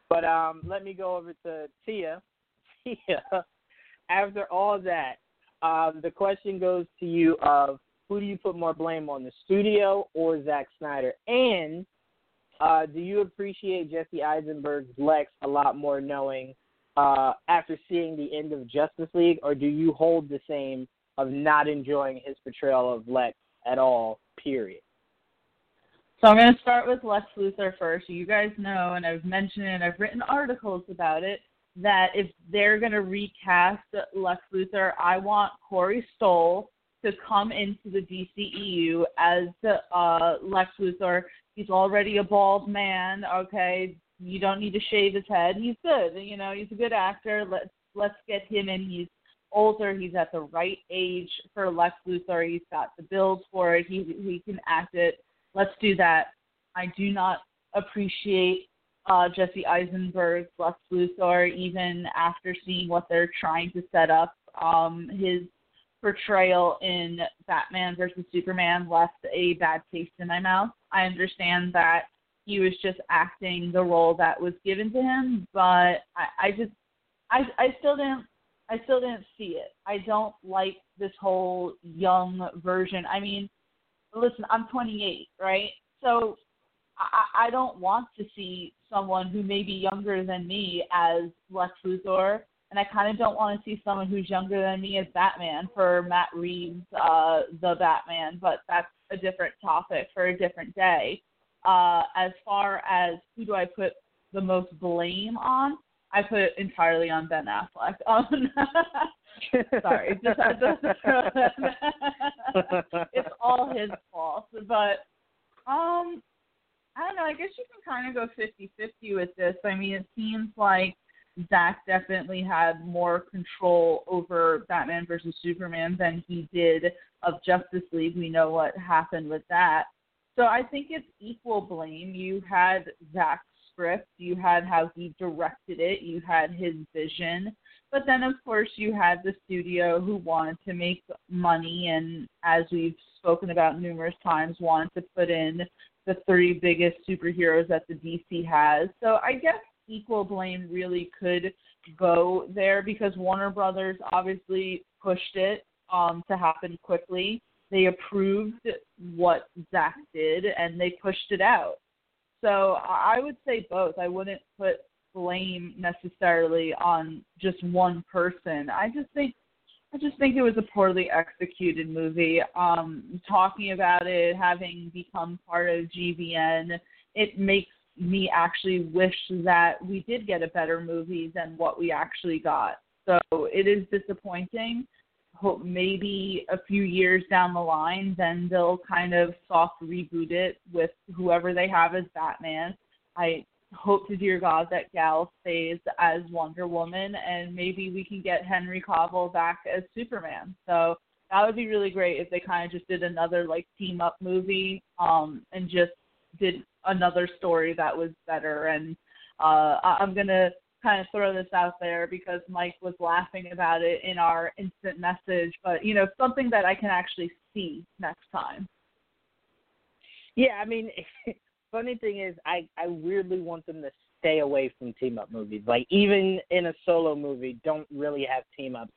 But um, let me go over to Tia. Tia, after all that, um, the question goes to you of who do you put more blame on, the studio or Zack Snyder? And uh, do you appreciate Jesse Eisenberg's Lex a lot more knowing uh, after seeing the end of Justice League, or do you hold the same of not enjoying his portrayal of Lex at all, period? So I'm going to start with Lex Luthor first. You guys know, and I've mentioned and I've written articles about it, that if they're going to recast Lex Luthor, I want Corey Stoll to come into the DCEU as uh, Lex Luthor. He's already a bald man, okay? You don't need to shave his head. He's good. You know, he's a good actor. Let's let's get him in. He's older. He's at the right age for Lex Luthor. He's got the build for it. He he can act it. Let's do that. I do not appreciate uh, Jesse Eisenberg's Lex Luthor, even after seeing what they're trying to set up. Um, his portrayal in Batman versus Superman left a bad taste in my mouth. I understand that he was just acting the role that was given to him, but I, I just I I still didn't I still didn't see it. I don't like this whole young version. I mean, listen, I'm 28, right? So I, I don't want to see someone who may be younger than me as Lex Luthor, and I kind of don't want to see someone who's younger than me as Batman for Matt Reeves, uh, the Batman. But that's a different topic for a different day. Uh, as far as who do I put the most blame on, I put it entirely on Ben Affleck. Um, sorry, just had to throw that. it's all his fault. But um, I don't know. I guess you can kind of go fifty-fifty with this. I mean, it seems like Zack definitely had more control over Batman versus Superman than he did of Justice League. We know what happened with that. So I think it's equal blame. You had Zack's script, you had how he directed it, you had his vision, but then of course you had the studio who wanted to make money and as we've spoken about numerous times wanted to put in the three biggest superheroes that the DC has. So I guess equal blame really could go there because Warner Brothers obviously pushed it um, to happen quickly. They approved what Zack did and they pushed it out. So I would say both. I wouldn't put blame necessarily on just one person. I just think I just think it was a poorly executed movie. Um, talking about it, having become part of GVN, it makes me actually wish that we did get a better movie than what we actually got. So it is disappointing. Hope maybe a few years down the line, then they'll kind of soft reboot it with whoever they have as Batman. I hope to dear God that Gal stays as Wonder Woman, and maybe we can get Henry Cavill back as Superman. So that would be really great if they kind of just did another like team up movie, um, and just did another story that was better. And uh, I- I'm gonna kind of throw this out there because Mike was laughing about it in our instant message, but you know something that I can actually see next time. Yeah, I mean, funny thing is, I I weirdly want them to stay away from team up movies. Like even in a solo movie, don't really have team ups.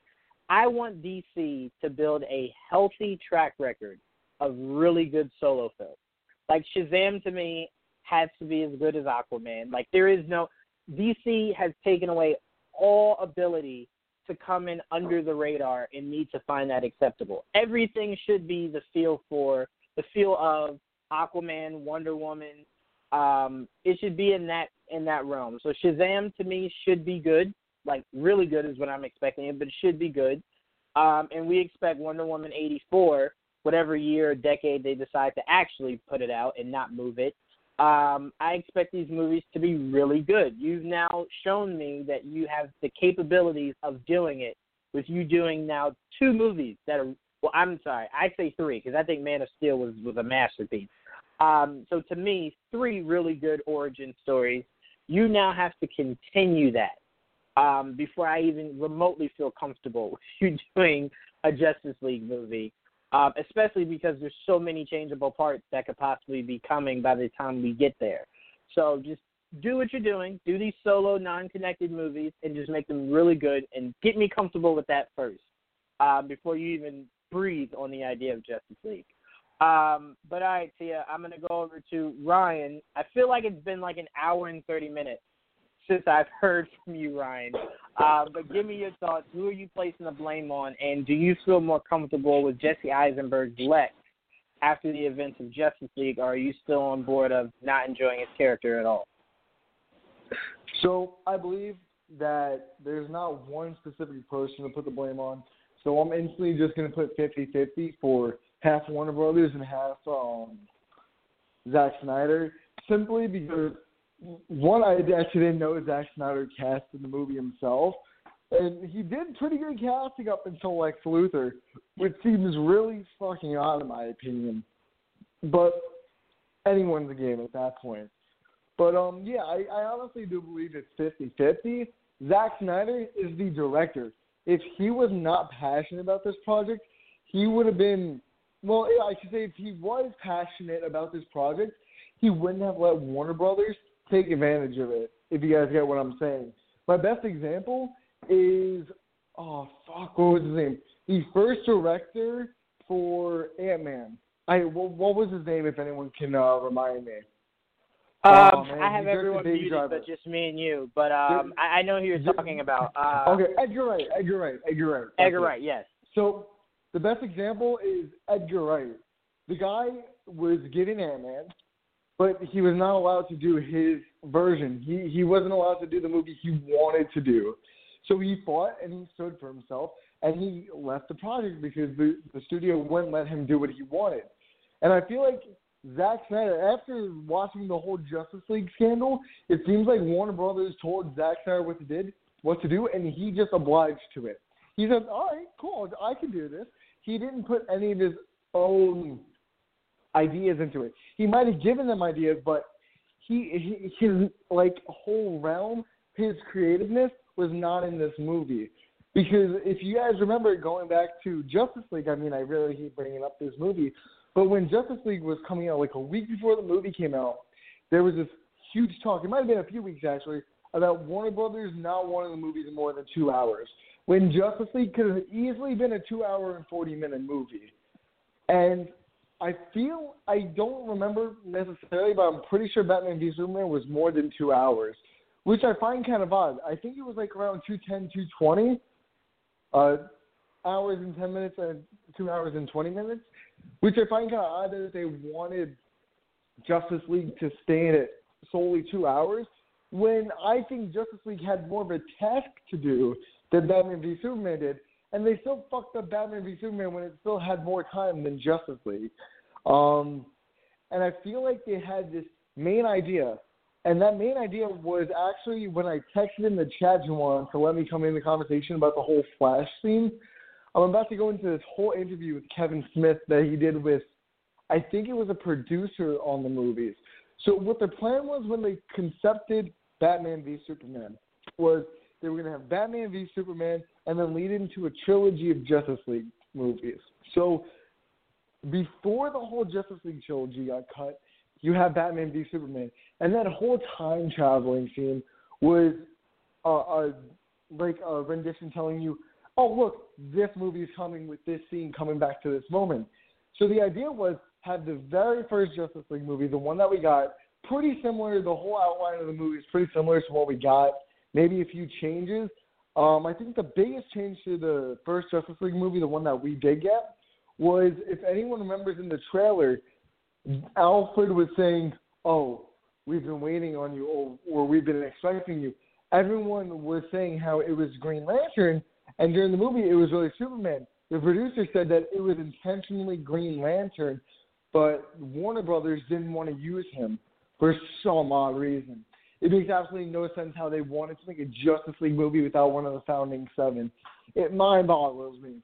I want DC to build a healthy track record of really good solo films. Like Shazam to me has to be as good as Aquaman. Like there is no DC has taken away all ability to come in under the radar and me to find that acceptable. Everything should be the feel for the feel of Aquaman, Wonder Woman. Um, it should be in that in that realm. So Shazam to me should be good, like really good is what I'm expecting it, but it should be good. Um, and we expect Wonder Woman 84, whatever year or decade they decide to actually put it out and not move it. Um, I expect these movies to be really good. You've now shown me that you have the capabilities of doing it with you doing now two movies that are well, I'm sorry, I say three because I think Man of Steel was was a masterpiece. Um, so to me, three really good origin stories. You now have to continue that um, before I even remotely feel comfortable with you doing a Justice League movie. Um, especially because there's so many changeable parts that could possibly be coming by the time we get there. So just do what you're doing, do these solo, non-connected movies, and just make them really good, and get me comfortable with that first uh, before you even breathe on the idea of Justice League. Um, but all right, Tia, I'm gonna go over to Ryan. I feel like it's been like an hour and thirty minutes since I've heard from you, Ryan. Uh, but give me your thoughts. Who are you placing the blame on, and do you feel more comfortable with Jesse Eisenberg's Lex after the events of Justice League, or are you still on board of not enjoying his character at all? So I believe that there's not one specific person to put the blame on. So I'm instantly just going to put 50-50 for half Warner Brothers and half um, Zack Snyder, simply because one, I actually didn't know Zack Snyder cast in the movie himself, and he did pretty good casting up until Lex Luthor, which seems really fucking odd in my opinion. But anyone's a game at that point. But um, yeah, I, I honestly do believe it's 50-50. Zack Snyder is the director. If he was not passionate about this project, he would have been. Well, I should say if he was passionate about this project, he wouldn't have let Warner Brothers take advantage of it. If you guys get what I'm saying. My best example is oh fuck, what was his name? The first director for Ant Man. I what, was his name? If anyone can uh, remind me. Um, Oh, I have everyone muted, Driver. but just me and you. But um, I, I know who you're talking about. Uh, okay, Edgar Wright. Edgar Wright. Edgar Wright. Edgar it. Wright, yes. So the best example is Edgar Wright. The guy was given Ant Man, but he was not allowed to do his version. He he wasn't allowed to do the movie he wanted to do. So he fought and he stood for himself and he left the project because the, the studio wouldn't let him do what he wanted. And I feel like Zack Snyder, after watching the whole Justice League scandal, it seems like Warner Brothers told Zack Snyder what to did, what to do, and he just obliged to it. He said, "All right, cool, I can do this." He didn't put any of his own ideas into it. He might have given them ideas, but he, he his like whole realm, his creativeness was not in this movie. Because if you guys remember going back to Justice League, I mean, I really hate bringing up this movie, but when Justice League was coming out, like a week before the movie came out, there was this huge talk. It might have been a few weeks actually about Warner Brothers not wanting the movies more than two hours. When Justice League could have easily been a two-hour and forty-minute movie, and I feel I don't remember necessarily, but I'm pretty sure Batman v Superman was more than two hours, which I find kind of odd. I think it was like around 210, 220 uh, hours and 10 minutes and two hours and 20 minutes, which I find kind of odd that they wanted Justice League to stay in it solely two hours when I think Justice League had more of a task to do than Batman v Superman did, and they still fucked up Batman v Superman when it still had more time than Justice League. Um, and I feel like they had this main idea And that main idea was actually when I texted in the chat Juwan to let me come in the conversation about the whole Flash scene. I'm about to go into this whole interview with Kevin Smith that he did with, I think it was a producer on the movies. So what their plan was when they concepted Batman v Superman was they were going to have Batman v Superman and then lead into a trilogy of Justice League movies. So before the whole Justice League trilogy got cut, you have Batman v Superman, and that whole time traveling scene was a, a like a rendition telling you, oh look, this movie is coming with this scene coming back to this moment. So the idea was have the very first Justice League movie, the one that we got, pretty similar. The whole outline of the movie is pretty similar to what we got. Maybe a few changes. Um, I think the biggest change to the first Justice League movie, the one that we did get, was if anyone remembers in the trailer, Alfred was saying, "Oh, we've been waiting on you," or, or "We've been expecting you." Everyone was saying how it was Green Lantern, and during the movie, it was really Superman. The producer said that it was intentionally Green Lantern, but Warner Brothers didn't want to use him for some odd reason. It makes absolutely no sense how they wanted to make a Justice League movie without one of the founding seven. It mind boggles me.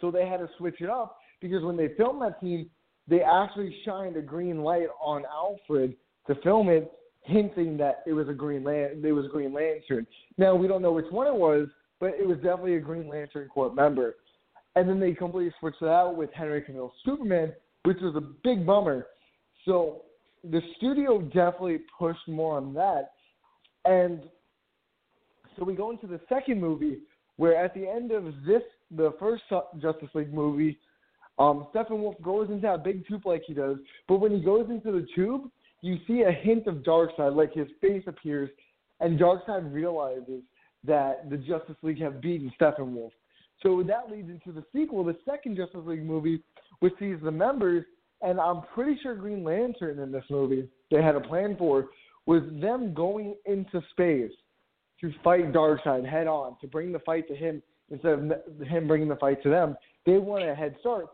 So they had to switch it up because when they filmed that scene, they actually shined a green light on Alfred to film it, hinting that it was a Green Lan- it was a Green Lantern. Now we don't know which one it was, but it was definitely a Green Lantern Corps member. And then they completely switched it out with Henry Cavill's Superman, which was a big bummer. So the studio definitely pushed more on that. And so we go into the second movie, where at the end of this, the first Justice League movie, um, Steppenwolf goes into that big tube like he does, but when he goes into the tube, you see a hint of Darkseid, like his face appears, and Darkseid realizes that the Justice League have beaten Steppenwolf. So that leads into the sequel, the second Justice League movie, which sees the members, and I'm pretty sure Green Lantern in this movie they had a plan for was them going into space to fight Darkseid head on, to bring the fight to him instead of him bringing the fight to them. They wanted a head start,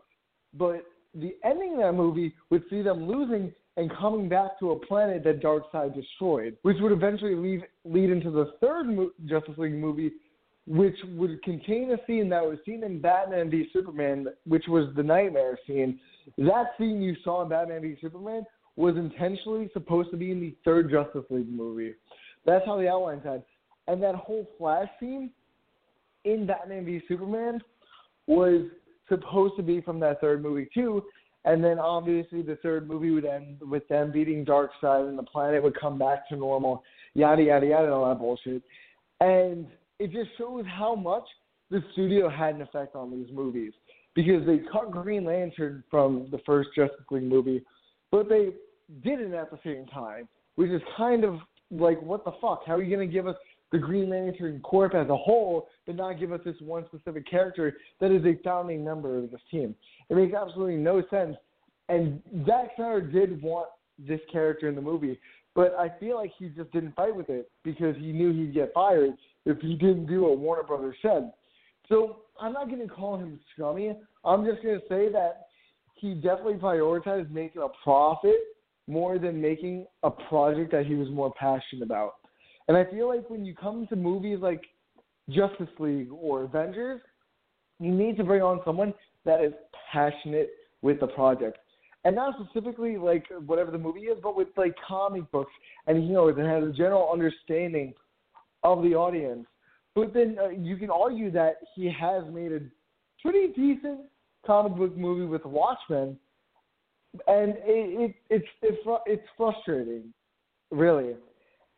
but the ending of that movie would see them losing and coming back to a planet that Darkseid destroyed, which would eventually lead lead into the third mo- Justice League movie, which would contain a scene that was seen in Batman v Superman, which was the nightmare scene. That scene you saw in Batman v Superman was intentionally supposed to be in the third Justice League movie. That's how the outlines had. And that whole Flash scene in Batman v Superman was supposed to be from that third movie too. And then obviously the third movie would end with them beating Darkseid and the planet would come back to normal, yada yada yada, all that bullshit. And it just shows how much the studio had an effect on these movies because they cut Green Lantern from the first Justice League movie, but they did it at the same time, which is kind of like what the fuck? How are you gonna give us the Green Lantern Corps as a whole, but not give us this one specific character that is a founding member of this team? It makes absolutely no sense. And Zack Snyder did want this character in the movie, but I feel like he just didn't fight with it because he knew he'd get fired if he didn't do what Warner Brothers said. So I'm not going to call him scummy. I'm just going to say that he definitely prioritized making a profit more than making a project that he was more passionate about. And I feel like when you come to movies like Justice League or Avengers, you need to bring on someone that is passionate with the project. And not specifically like whatever the movie is, but with like comic books and you know, that has a general understanding of the audience. But then uh, you can argue that he has made a pretty decent comic book movie with Watchmen, and it, it it's it's it's frustrating, really.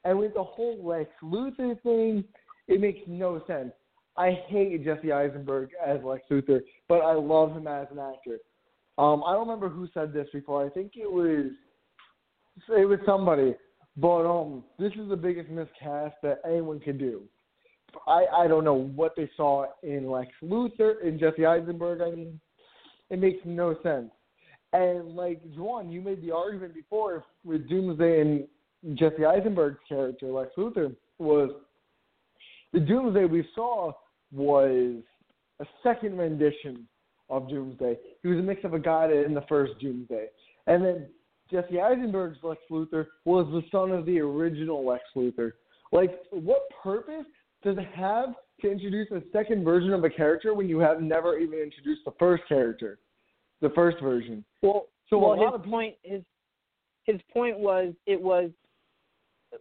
And with the whole Lex Luthor thing, it makes no sense. I hate Jesse Eisenberg as Lex Luthor, but I love him as an actor. Um, I don't remember who said this before. I think it was it was somebody, but um, this is the biggest miscast that anyone can do. I I don't know what they saw in Lex Luthor in Jesse Eisenberg. I mean, it makes no sense. And like Juwan, you made the argument before with Doomsday and Jesse Eisenberg's character, Lex Luthor, was the Doomsday we saw was a second rendition of Doomsday. He was a mix of a guy in the first Doomsday. And then Jesse Eisenberg's Lex Luthor was the son of the original Lex Luthor. Like, what purpose does it have to introduce a second version of a character when you have never even introduced the first character, the first version? Well, So well, his people- point his his point was it was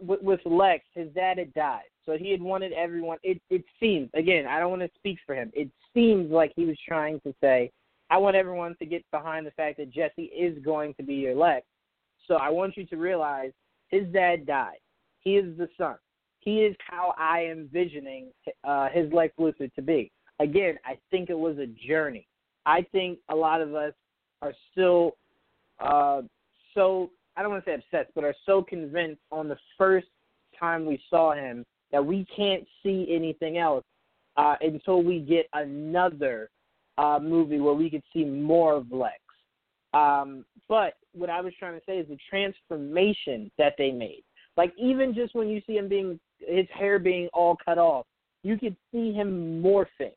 with, with Lex, his dad had died, so he had wanted everyone. It it seems again, I don't want to speak for him. It seems like he was trying to say, I want everyone to get behind the fact that Jesse is going to be your Lex. So I want you to realize his dad died. He is the son. He is how I am envisioning uh, his Lex Luthor to be. Again, I think it was a journey. I think a lot of us are still uh, so I don't want to say obsessed, but are so convinced on the first time we saw him that we can't see anything else uh, until we get another uh, movie where we could see more of Lex. Um, but what I was trying to say is the transformation that they made. Like even just when you see him being his hair being all cut off, you could see him morphing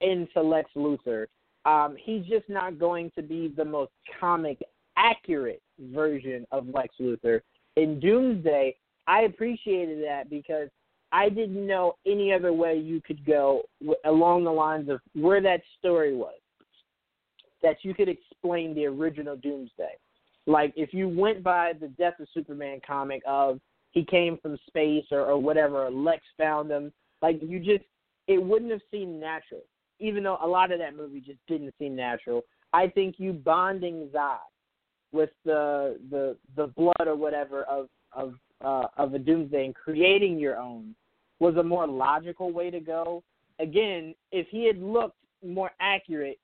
into Lex Luthor. Um, he's just not going to be the most comic accurate version of Lex Luthor. In Doomsday, I appreciated that because I didn't know any other way you could go along the lines of where that story was. That you could explain the original Doomsday. Like if you went by the Death of Superman comic of he came from space or, or whatever, Lex found him, like you just it wouldn't have seemed natural. Even though a lot of that movie just didn't seem natural. I think you bonding Zod with the the the blood or whatever of of uh, of a doomsday and creating your own was a more logical way to go. Again, if he had looked more accurate,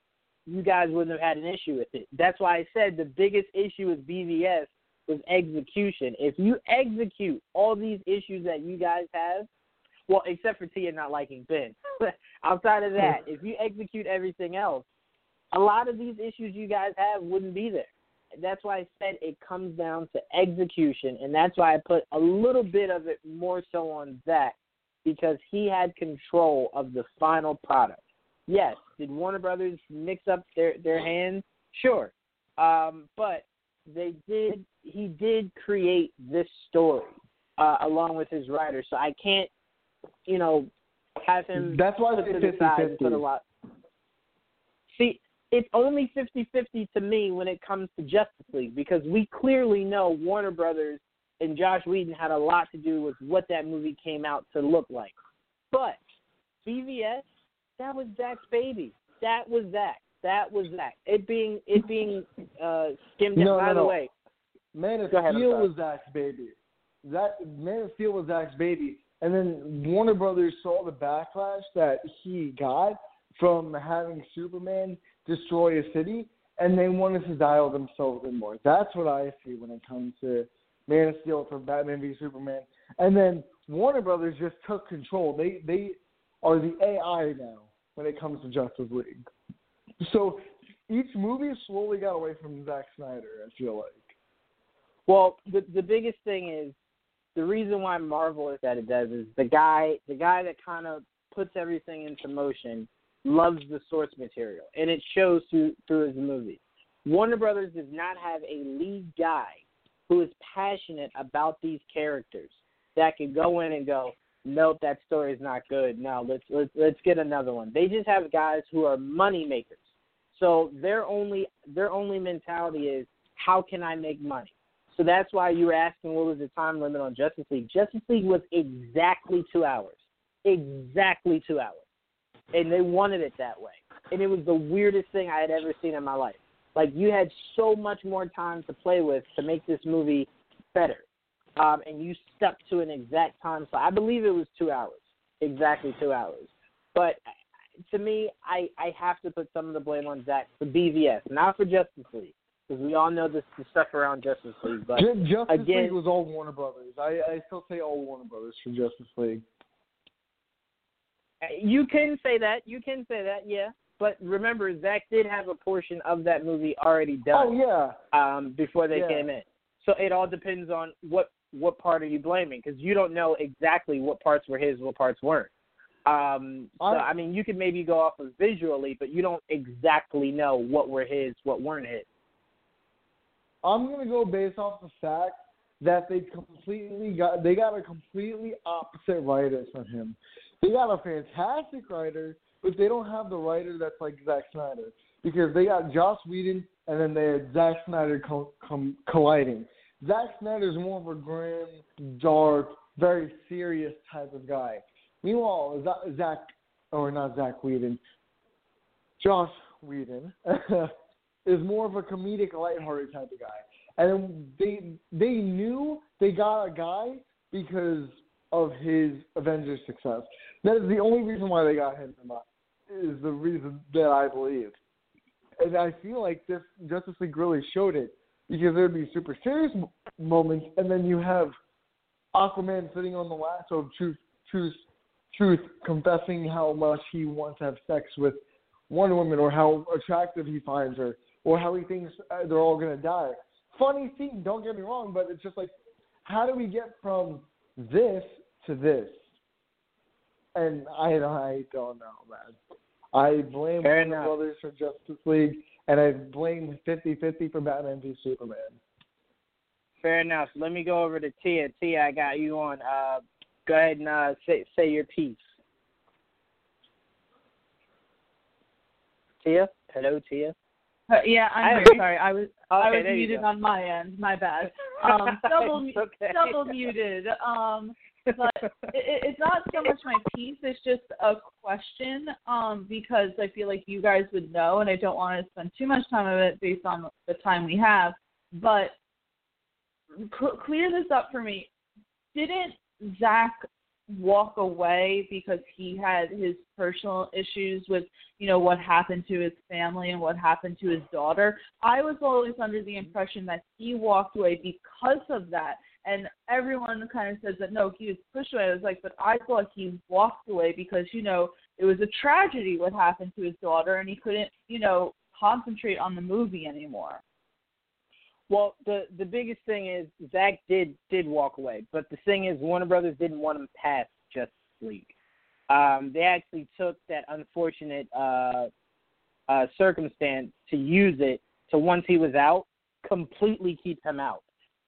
you guys wouldn't have had an issue with it. That's why I said the biggest issue with BVS was execution. If you execute all these issues that you guys have, well, except for Tia not liking Ben, outside of that, if you execute everything else, a lot of these issues you guys have wouldn't be there that's why I said it comes down to execution, and that's why I put a little bit of it more so on Zack because he had control of the final product. Yes, did Warner Brothers mix up their their hands? Sure, um, but they did. He did create this story uh, along with his writer, so I can't, you know, have him. That's why put they to the side a 50-50. lot. See, it's only 50-50 to me when it comes to Justice League because we clearly know Warner Brothers and Josh Whedon had a lot to do with what that movie came out to look like. But BVS, that was Zack's baby. That was Zack. That was Zack. It being it being uh skimmed No, By no, the no. way, Man of Go ahead, Steel sorry. was Zack's baby. That Man of Steel was Zack's baby, and then Warner Brothers saw the backlash that he got from having Superman destroy a city, and they wanted to dial themselves in more. That's what I see when it comes to Man of Steel for Batman v Superman. And then Warner Brothers just took control. They they are the AI now when it comes to Justice League. So each movie slowly got away from Zack Snyder. I feel like. Well, the the biggest thing is the reason why Marvel is that it does is the guy the guy that kind of puts everything into motion loves the source material, and it shows through through his movies. Warner Brothers does not have a lead guy who is passionate about these characters that can go in and go, nope, that story is not good. No, let's let's let's get another one. They just have guys who are money makers. So their only their only mentality is how can I make money? So that's why you were asking what was the time limit on Justice League. Justice League was exactly two hours. Exactly two hours. And they wanted it that way. And it was the weirdest thing I had ever seen in my life. Like you had so much more time to play with to make this movie better. Um, and you stuck to an exact time slot. I believe it was two hours. Exactly two hours. But to me, I, I have to put some of the blame on Zack for BVS, not for Justice League. Because we all know this the stuff around Justice League. But Ju- Justice again- League was all Warner Brothers. I, I still say all Warner Brothers for Justice League. You can say that. You can say that, yeah. But remember, Zack did have a portion of that movie already done. Oh yeah, um, before they Yeah. came in. So it all depends on what what part are you blaming because you don't know exactly what parts were his, what parts weren't. Um, so I- mean, you could maybe go off of visually, but you don't exactly know what were his, what weren't his. I'm gonna go based off the fact that they completely got they got a completely opposite writer from him. They got a fantastic writer, but they don't have the writer that's like Zack Snyder because they got Joss Whedon and then they had Zack Snyder co- com- colliding. Zack Snyder is more of a grim, dark, very serious type of guy. Meanwhile, Zack or not Zack Whedon, Josh Whedon is more of a comedic, lighthearted type of guy. And they they knew they got a guy because of his Avengers success. That is the only reason why they got him. Is the reason that I believe, and I feel like this Justice League really showed it because there'd be super serious moments, and then you have Aquaman sitting on the lasso of truth, truth, truth, confessing how much he wants to have sex with Wonder Woman, or how attractive he finds her, or how he thinks uh, they're all gonna die. Funny scene, don't get me wrong, but it's just like, how do we get from this to this? And I, I don't know, man. I blame Warner. Brothers for Justice League, and I blame 50-50 for Batman v Superman. Fair enough. Let me go over to Tia. Tia, I got you on. Uh, go ahead and uh, say say your piece. Tia, hello, Tia. Uh, yeah, I'm I- here. Sorry, I was I was muted on my end. My bad. Um, double okay. double muted. Um, but it, it- it's not so much my piece; it's just a question. Um, because I feel like you guys would know, and I don't want to spend too much time of it based on the time we have. But cl- clear this up for me. Didn't Zack walk away because he had his personal issues with you know what happened to his family and what happened to his daughter i was always under the impression that he walked away because of that and everyone kind of says that no he was pushed away. I was like but i thought he walked away because you know it was a tragedy what happened to his daughter and he couldn't you know concentrate on the movie anymore. Well, the the biggest thing is Zack did did walk away, but the thing is Warner Brothers didn't want him past Justice League. Um, they actually took that unfortunate uh, uh, circumstance to use it to once he was out, completely keep him out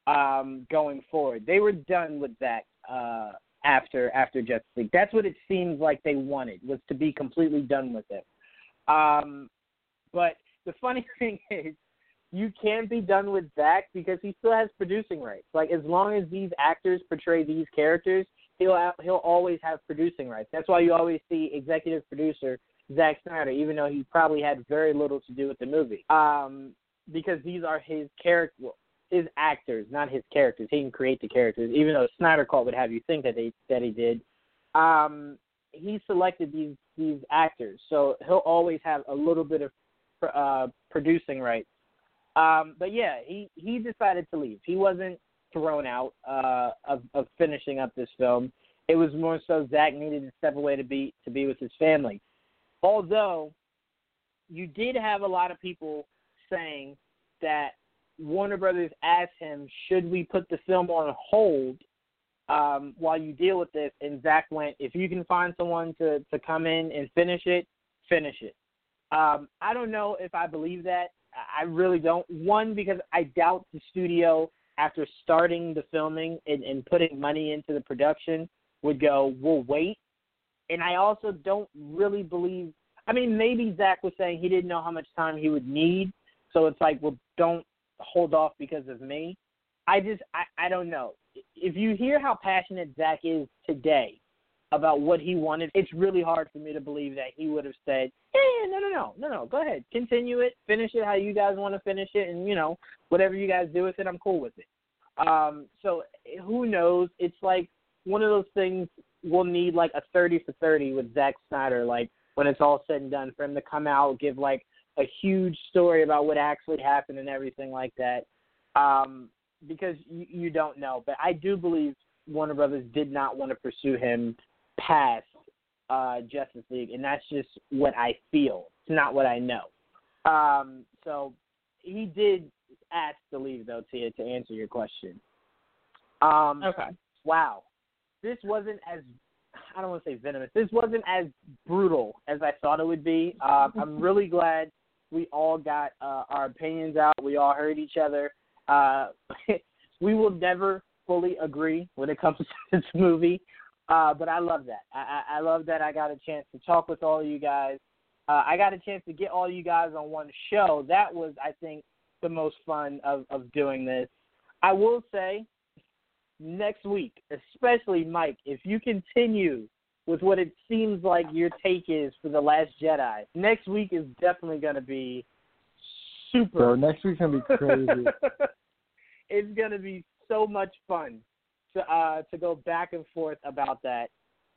um, going forward. They were done with Zack uh, after after Justice League. That's what it seems like they wanted was to be completely done with it. Um, but the funny thing is you can't be done with Zack because he still has producing rights. Like as long as these actors portray these characters, he'll he'll always have producing rights. That's why you always see executive producer Zack Snyder, even though he probably had very little to do with the movie, um, because these are his character, his actors, not his characters. He can create the characters, even though Snyder Cut would have you think that they that he did. Um, he selected these these actors, so he'll always have a little bit of uh, producing rights. Um, but yeah, he he decided to leave. He wasn't thrown out uh, of of finishing up this film. It was more so Zack needed to step away to be to be with his family. Although you did have a lot of people saying that Warner Brothers asked him, "Should we put the film on hold um, while you deal with this?" And Zack went, "If you can find someone to to come in and finish it, finish it." Um, I don't know if I believe that. I really don't. One, because I doubt the studio, after starting the filming and, and putting money into the production, would go, we'll wait. And I also don't really believe. I mean, maybe Zack was saying he didn't know how much time he would need, so it's like, well, don't hold off because of me. I just, I, I don't know. If you hear how passionate Zack is today about what he wanted, it's really hard for me to believe that he would have said, "Yeah, no, no, no, no, no, go ahead, continue it, finish it how you guys want to finish it, and you know, whatever you guys do with it, I'm cool with it." Um, so who knows? It's like one of those things we'll need like a thirty for thirty with Zack Snyder, like when it's all said and done, for him to come out give like a huge story about what actually happened and everything like that. Um, because you, you don't know, but I do believe Warner Brothers did not want to pursue him past uh, Justice League, and that's just what I feel. It's not what I know. Um, so he did ask to leave, though, Tia, to answer your question. Um, okay wow, this wasn't as I don't want to say venomous. This wasn't as brutal as I thought it would be. Um, I'm really glad we all got uh, our opinions out. We all heard each other, Uh, we will never fully agree when it comes to this movie, uh, but I love that. I, I, love that I got a chance to talk with all of you guys. Uh, I got a chance to get all you guys on one show. That was, I think, the most fun of, of doing this. I will say, next week, especially Mike, if you continue with what it seems like your take is for The Last Jedi, next week is definitely going to be super. Bro, next week's gonna be crazy. it's going to be so much fun to uh, to go back and forth about that,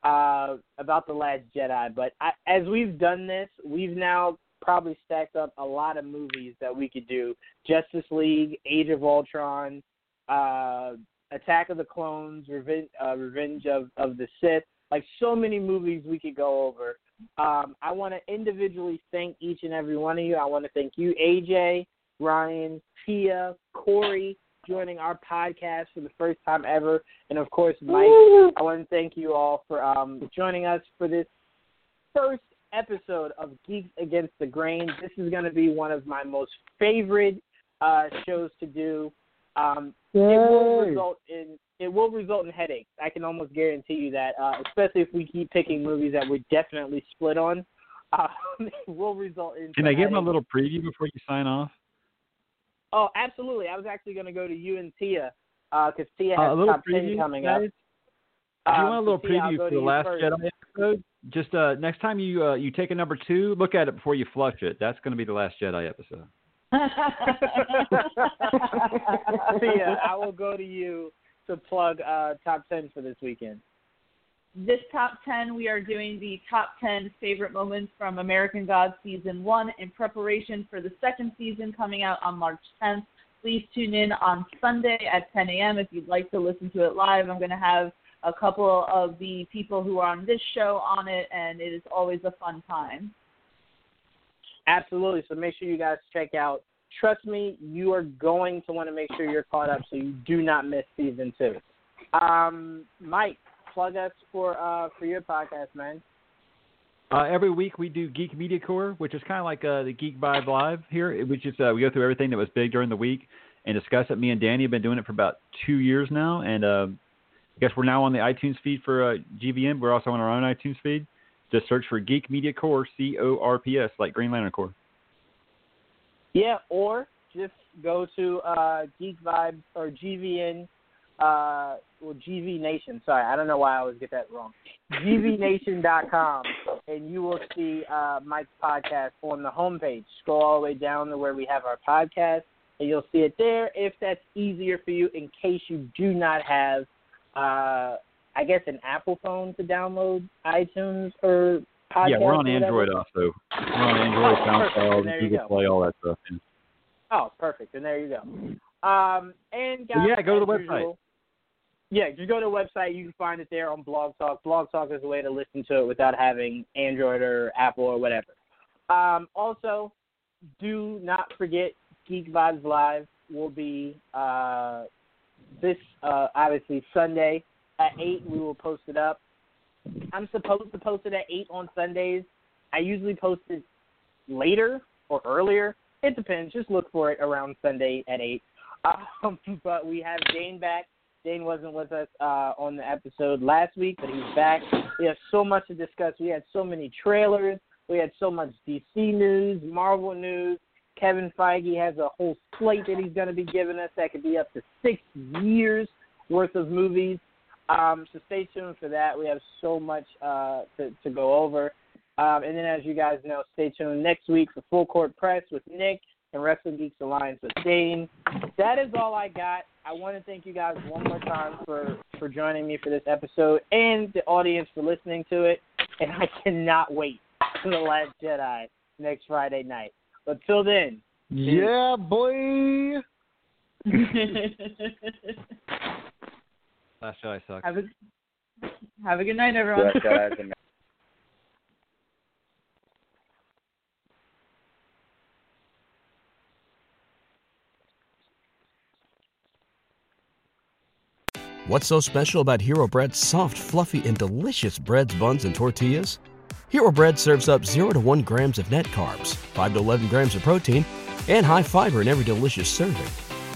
uh, about The Last Jedi. But I, as we've done this, we've now probably stacked up a lot of movies that we could do: Justice League, Age of Ultron, uh, Attack of the Clones, Revenge, uh, Revenge of, of the Sith. Like so many movies we could go over. Um, I want to individually thank each and every one of you. I want to thank you, AJ, Ryan, Tia, Corey, joining our podcast for the first time ever, and of course, Mike. I want to thank you all for um, joining us for this first episode of Geeks Against the Grain. This is going to be one of my most favorite uh, shows to do. Um, it will result in it will result in headaches. I can almost guarantee you that, uh, especially if we keep picking movies that we're definitely split on. Uh, it will result in. Can I give them a little preview before you sign off? Oh, absolutely. I was actually going to go to you and Tia because Tia Uh, has a little top ten preview, coming guys. up. If you Um, want a little preview go for the Last first. Jedi episode, just uh, next time you uh, you take a number two, look at it before you flush it. That's going to be the Last Jedi episode. Tia, I will go to you to plug uh, top ten for this weekend. this top 10, we are doing the top 10 favorite moments from American Gods Season 1 in preparation for the second season coming out on March 10th. Please tune in on Sunday at 10 a.m. if you'd like to listen to it live. I'm going to have a couple of the people who are on this show on it, and it is always a fun time. Absolutely. So make sure you guys check out. Trust me, you are going to want to make sure you're caught up so you do not miss season two. Um, Mike, plug us for uh for your podcast, man. Uh, every week we do Geek Media Corps, which is kind of like uh, the Geek Vibe Live here, which is uh, we go through everything that was big during the week and discuss it. Me and Danny have been doing it for about two years now, and uh, I guess we're now on the iTunes feed for uh, GVN. We're also on our own iTunes feed. Just search for Geek Media Corps, C O R P S, like Green Lantern Corps. Yeah, or just go to uh Geek Vibes or GVN uh well GV Nation. Sorry, I don't know why I always get that wrong. GVNation.com and you will see uh Mike's podcast on the homepage. Scroll all the way down to where we have our podcast and you'll see it there if that's easier for you in case you do not have uh I guess an Apple phone to download iTunes or podcast. yeah, we're on. Android also. We're on Android, Oh, perfect. SoundCloud, you Google go. Play, all that stuff. yeah. Oh, perfect. And there you go. Um, and guys, yeah, go to the as website. usual- yeah, just go to the website. You can find it there on Blog Talk. Blog Talk is a way to listen to it without having Android or Apple or whatever. Um, also, do not forget Geek Vibes Live will be uh, this uh, obviously Sunday at eight. We will post it up. I'm supposed to post it at eight on Sundays. I usually post it later or earlier. It depends. Just look for it around Sunday at eight. Um, but we have Dane back. Dane wasn't with us uh, on the episode last week, but he's back. We have so much to discuss. We had so many trailers. We had so much DC news, Marvel news. Kevin Feige has a whole slate that he's going to be giving us that could be up to six years worth of movies. Um, so stay tuned for that. We have so much uh, to, to go over. Um, and then, as you guys know, stay tuned next week for Full Court Press with Nick and Wrestling Geeks Alliance with Dane. That is all I got. I want to thank you guys one more time for, for joining me for this episode and the audience for listening to it. And I cannot wait for The Last Jedi next Friday night. But till then, Yeah, boy. Last Jedi sucks. have a have a good night, everyone. Last Jedi is amazing. What's so special about Hero Bread's soft, fluffy, and delicious breads, buns, and tortillas? Hero Bread serves up 0 to 1 grams of net carbs, 5 to 11 grams of protein, and high fiber in every delicious serving.